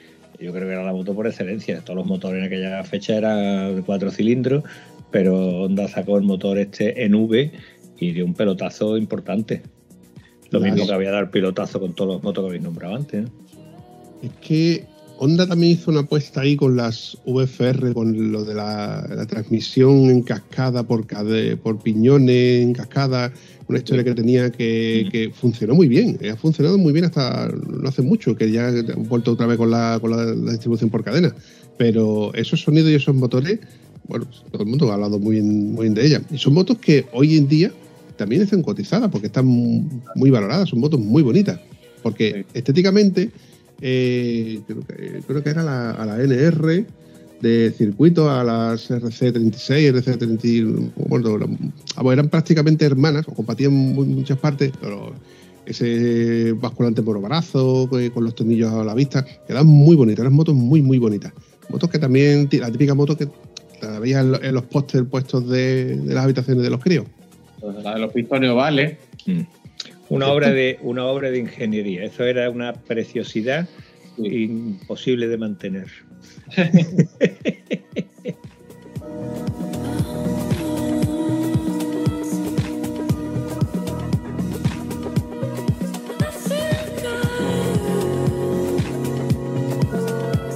yo creo que era la moto por excelencia. Todos los motores en aquella fecha eran de cuatro cilindros, pero Honda sacó el motor este en V y dio un pelotazo importante. Lo mismo que había dado el pilotazo con todos los motos que habéis nombrado antes. ¿eh? Es que Honda también hizo una apuesta ahí con las VFR, con lo de la, la transmisión en cascada por, cade- por piñones, en cascada, una historia que tenía que, que funcionó muy bien. eh, Ha funcionado muy bien hasta no hace mucho, que ya han vuelto otra vez con la, con la, la distribución por cadena. Pero esos sonidos y esos motores, bueno, todo el mundo ha hablado muy bien, muy bien de ellas. Y son motos que hoy en día también están cotizadas porque están muy valoradas, son motos muy bonitas. Porque estéticamente eh, creo, que, creo que era la, a la NR de circuito, a las RC36, RC30, bueno, eran- vamos, eran prácticamente hermanas, o compartían mu- muchas partes, pero ese basculante monobarazo eh, con los tornillos a la vista, quedaban muy bonitas, eran motos muy, muy bonitas. Motos que también, la típica moto que la veías en, lo- en los pósters puestos de, de las habitaciones de los críos. La de los pistones ovales. Mm. Una obra de una obra de ingeniería. Eso era una preciosidad Sí. imposible de mantener.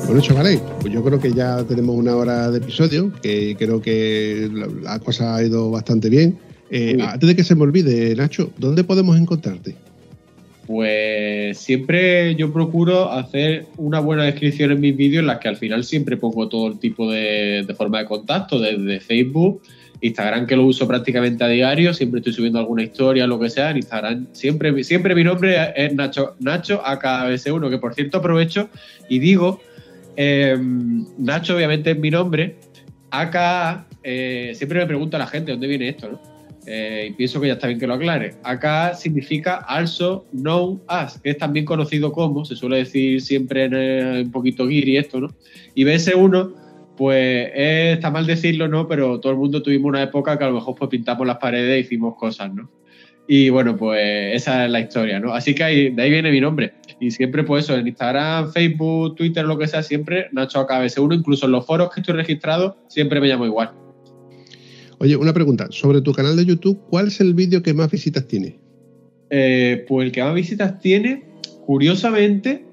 Bueno, chavales, pues yo creo que ya tenemos una hora de episodio, que creo que la, la cosa ha ido bastante bien. Eh, antes de que se me olvide, Nacho, ¿dónde podemos encontrarte? Pues siempre yo procuro hacer una buena descripción en mis vídeos en las que al final siempre pongo todo el tipo de, de forma de contacto, desde Facebook, Instagram que lo uso prácticamente a diario, siempre estoy subiendo alguna historia, lo que sea, en Instagram siempre, siempre mi nombre es Nacho, Nacho AKBS1, que por cierto aprovecho y digo, eh, Nacho obviamente es mi nombre, AKA, eh, siempre me pregunta la gente dónde viene esto, ¿no? Eh, y pienso que ya está bien que lo aclare. Acá significa also known as, que es también conocido como, se suele decir siempre en un poquito guiri esto, ¿no? Y BS1 pues eh, está mal decirlo, ¿no? Pero todo el mundo tuvimos una época que a lo mejor pues pintamos las paredes e hicimos cosas, ¿no? Y bueno, pues esa es la historia, ¿no? Así que ahí, de ahí viene mi nombre. Y siempre, pues eso, en Instagram, Facebook, Twitter, lo que sea, siempre Nacho AKBS1, incluso en los foros que estoy registrado, siempre me llamo igual. Oye, una pregunta. Sobre tu canal de YouTube, ¿cuál es el vídeo que más visitas tiene? Eh, pues el que más visitas tiene, curiosamente,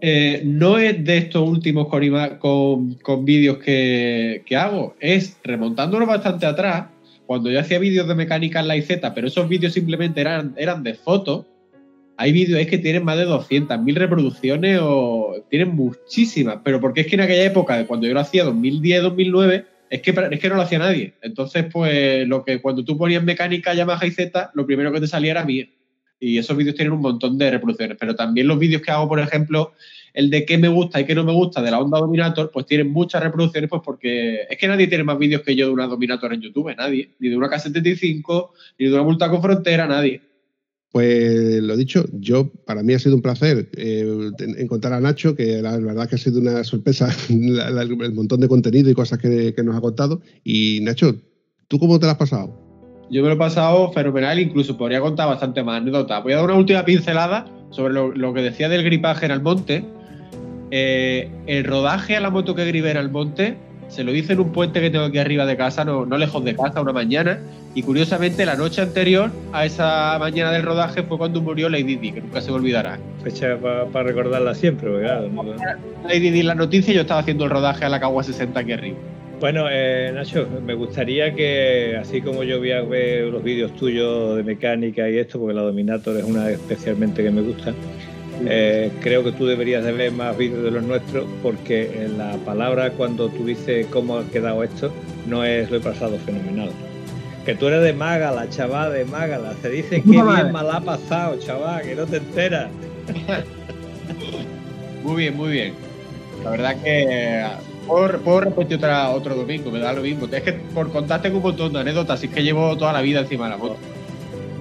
eh, no es de estos últimos con, vídeos que, hago, es remontándonos bastante atrás, cuando yo hacía vídeos de mecánica en la IZ, pero esos vídeos simplemente eran, eran de fotos, hay vídeos que tienen más de 200.000 reproducciones o tienen muchísimas, pero porque es que en aquella época, de cuando yo lo hacía, 2010-2009, es que, es que no lo hacía nadie. Entonces, pues lo que cuando tú ponías mecánica Yamaha y Z, lo primero que te salía era mío. Y esos vídeos tienen un montón de reproducciones. Pero también los vídeos que hago, por ejemplo, el de qué me gusta y qué no me gusta de la Honda Dominator, pues tienen muchas reproducciones, pues porque es que nadie tiene más vídeos que yo de una Dominator en YouTube, nadie. Ni de una K75, ni de una multa con frontera, nadie. Pues lo dicho, yo para mí ha sido un placer eh, encontrar a Nacho, que la verdad que ha sido una sorpresa el montón de contenido y cosas que, nos ha contado. Y Nacho, ¿tú cómo te lo has pasado? Yo me lo he pasado fenomenal, incluso podría contar bastante más anécdotas. Voy a dar una última pincelada sobre lo, que decía del gripaje en Almonte. Eh, el rodaje a la moto que gribé en Almonte se lo hice en un puente que tengo aquí arriba de casa, no lejos de casa, una mañana. Y curiosamente, la noche anterior a esa mañana del rodaje fue cuando murió Lady Di, que nunca se me olvidará. Fecha para recordarla siempre, porque claro, no- Lady Di la noticia yo estaba haciendo el rodaje a la Cagua 60 aquí arriba. Bueno, eh, Nacho, me gustaría que, así como yo voy a ver los vídeos tuyos de mecánica y esto, porque la Dominator es una especialmente que me gusta, eh, creo que tú deberías de ver más vídeos de los nuestros, porque en la palabra cuando tú dices cómo ha quedado esto, no es lo he pasado fenomenal. Que tú eres de Mágala, chaval, de Mágala. Se dice que bien madre. mal ha pasado, chaval, que no te enteras. Muy bien, muy bien. La verdad que puedo, puedo repetir otra, otro domingo, me da lo mismo. Es que por contar tengo un montón de anécdotas, así que llevo toda la vida encima de la moto.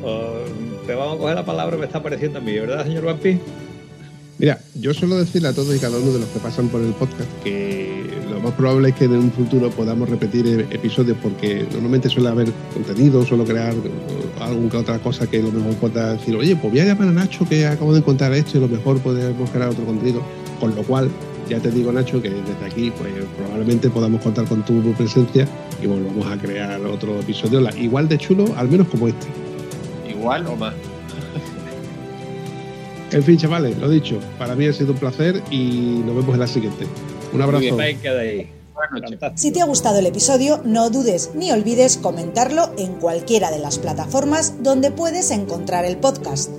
O te vamos a coger la palabra, me está pareciendo a mí, ¿verdad, señor Vampi? Mira, yo suelo decirle a todos y cada uno de los que pasan por el podcast que lo más probable es que en un futuro podamos repetir e- episodios porque normalmente suele haber contenido, suelo crear alguna otra cosa que lo mejor pueda decir, oye, pues voy a llamar a Nacho que acabo de encontrar esto y lo mejor podemos crear otro contenido. Con lo cual, ya te digo, Nacho, que desde aquí pues probablemente podamos contar con tu presencia y volvamos a crear otro episodio igual de chulo, al menos como este. Igual o más. En fin, chavales, lo dicho, para mí ha sido un placer y nos vemos en la siguiente. Un abrazo. Si te ha gustado el episodio, no dudes ni olvides comentarlo en cualquiera de las plataformas donde puedes encontrar el podcast.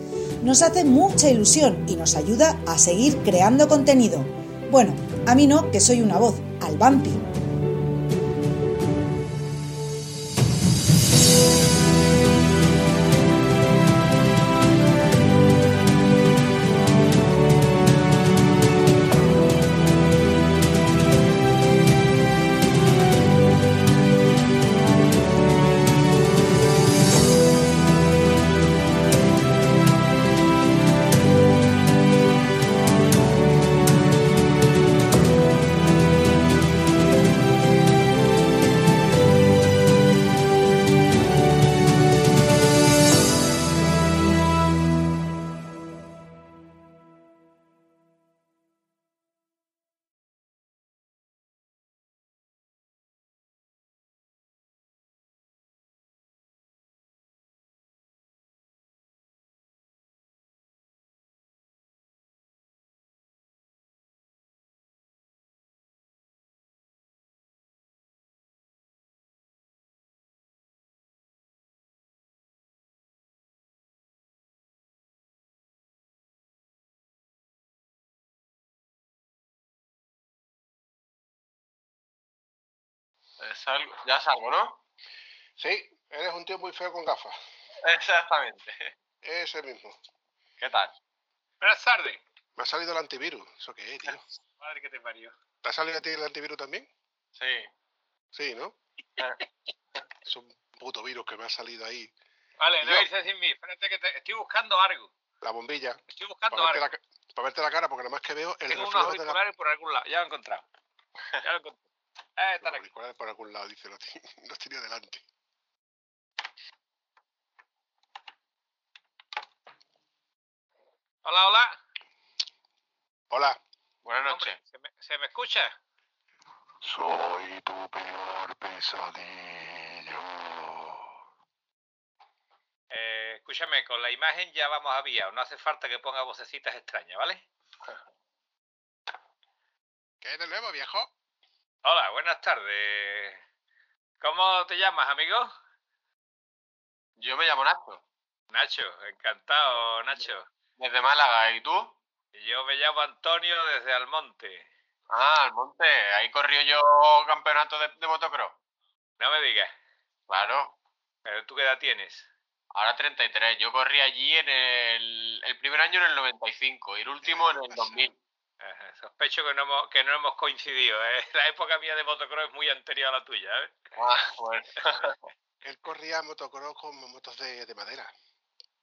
Nos hace mucha ilusión y nos ayuda a seguir creando contenido. Bueno, a mí no, que soy una voz, al vampi. Salgo- ya salgo, ¿no? Sí, eres un tío muy feo con gafas. Exactamente. Ese mismo. ¿Qué tal? Buenas tardes. Me ha salido el antivirus. ¿Eso qué es, tío? Madre que te parió. ¿Te ha salido a ti el antivirus también? Sí. Sí, ¿no? Eh. es un puto virus que me ha salido ahí. Vale, no irse sin mí. Espérate que te... estoy buscando algo. La bombilla. Estoy buscando Para verte, algo. la, para verte la cara, porque nada más que veo el Tengo unos reflejo de la... auriculares por algún lado. Ya lo he encontrado. Ya lo he encontrado. Eh, están Los aquí. por algún lado, dice, los, los tenía delante. Hola, hola. Hola. Buenas noches. ¿se me, se me escucha? Soy tu peor pesadillo. Eh, escúchame, con la imagen ya vamos a vía. No hace falta que ponga vocecitas extrañas, ¿vale? ¿Qué de nuevo, viejo? Hola, buenas tardes. ¿Cómo te llamas, amigo? Yo me llamo Nacho, Nacho, encantado, Nacho. desde Málaga. ¿Y tú? Yo me llamo Antonio desde Almonte. Ah, al monte. Ahí corrió yo campeonato de, de motocross. No me digas. Claro. ¿Pero tú qué edad tienes? Ahora 33. Yo corrí allí en el, el primer año en el 95 y el último en el 2000. Sospecho que no hemos, que no hemos coincidido. ¿eh? La época mía de motocross es muy anterior a la tuya. ¿eh? Ah, bueno. Él corría motocross con motos de, de madera.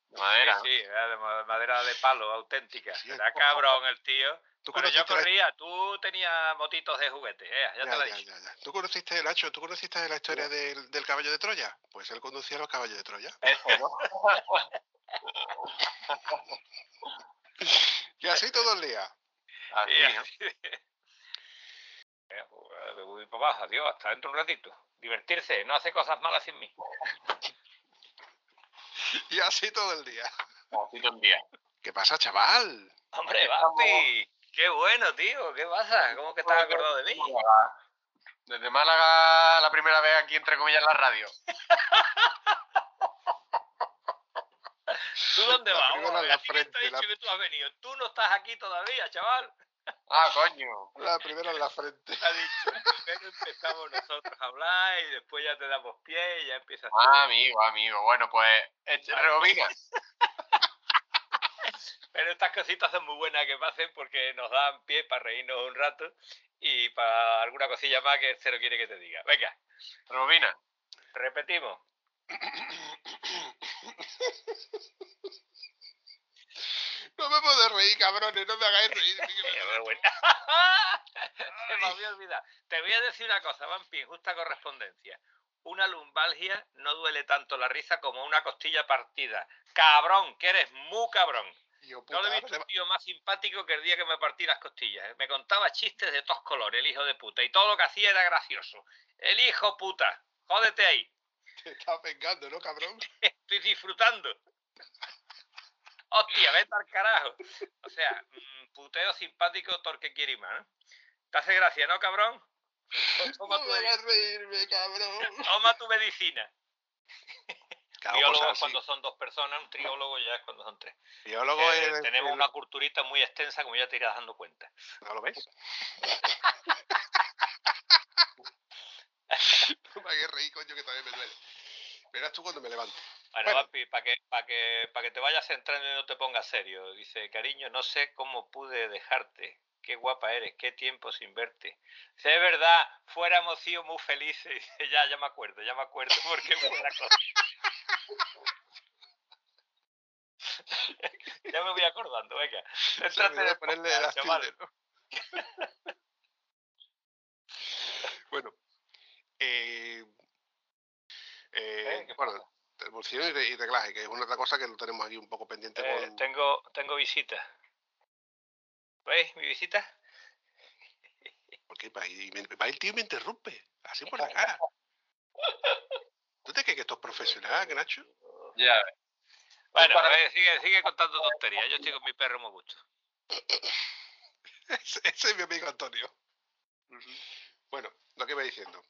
De madera. Sí, sí, era de ma- madera de palo, auténtica. Sí, Era cabrón el tío. ¿Tú Pero yo corría, tú tenías motitos de juguete, ¿eh? ya, Ya, te lo he ya, dicho. ya, ya. ¿Tú conociste, Nacho, tú conociste la historia del, del caballo de Troya? Pues él conducía los caballos de Troya. Eso, ¿no? Y así todo el día. Así, ¿no? Eh, pues, para abajo, adiós, hasta dentro un ratito. Divertirse, no hace cosas malas sin mí. Y así todo el día. Así todo el día. ¿Qué pasa, chaval? Hombre, Bambi, qué bueno, tío, ¿qué pasa? ¿Cómo que estás acordado de mí? Desde Málaga, la primera vez aquí, entre comillas, en la radio. ¿Tú dónde vas? primera en ver, la ¿a ti quién te ha frente, dicho la- que tú has venido? Tú no estás aquí todavía, chaval. Ah, coño. La primera en la frente. Ha dicho, primero empezamos nosotros a hablar y después ya te damos pie y ya empiezas. Ah, amigo, amigo. Bueno, pues, rebobina. Pero estas cositas son muy buenas que pasen porque nos dan pie para reírnos un rato y para alguna cosilla más que cero quiere que te diga. Venga, Rebobina. repetimos. No me puedo reír, cabrones, no me hagáis reír. Muy buena. Se me había olvidado. Te voy a decir una cosa, Vampi, en justa correspondencia. Una lumbalgia no duele tanto la risa como una costilla partida. Cabrón, que eres muy cabrón. Yo, No le he visto un tío más simpático que el día que me partí las costillas. ¿eh? Me contaba chistes de todos colores, el hijo de puta. Y todo lo que hacía era gracioso. El hijo puta. Jódete ahí. te estás vengando, ¿no, cabrón? Estoy disfrutando. Hostia, vete al carajo. O sea, mm, puteo simpático, torque quiere y más, ¿no? ¿Te hace gracia, no, cabrón? Pues Toma, No tu, me hagas reírme, cabrón. toma tu medicina. Claro, Biólogo es así. cuando son dos personas, un triólogo ya es cuando son tres. Biólogo Eh, es- tenemos una culturita muy extensa, como ya te irás dando cuenta. ¿No lo ves? me reír, coño, que también me duele. Verás tú cuando me levante. Bueno, Bueno. papi, para que, para que, te vayas centrando y no te pongas serio. Dice, cariño, no sé cómo pude dejarte. Qué guapa eres, qué tiempo sin verte. Si es verdad, fuéramos sido muy felices. Dice, ya, ya me acuerdo, ya me acuerdo porque fue la cosa. ya me voy acordando, venga. Se Céntrate me en olvidó el ponerle las bueno. Eh, eh, ¿Eh? ¿Qué bueno, y, re- y reglaje, que es una otra cosa que lo tenemos aquí un poco pendiente Eh, con... tengo, tengo visita. ¿Veis mi visita? Va, y me- va el tío y me interrumpe, así por la cara. ¿Tú te crees que esto es profesional, Nacho? Ya. Bueno, a ver, sigue, sigue contando tonterías. Yo estoy con mi perro muy gusto. Ese, ese es mi amigo Antonio. Bueno, lo que iba diciendo.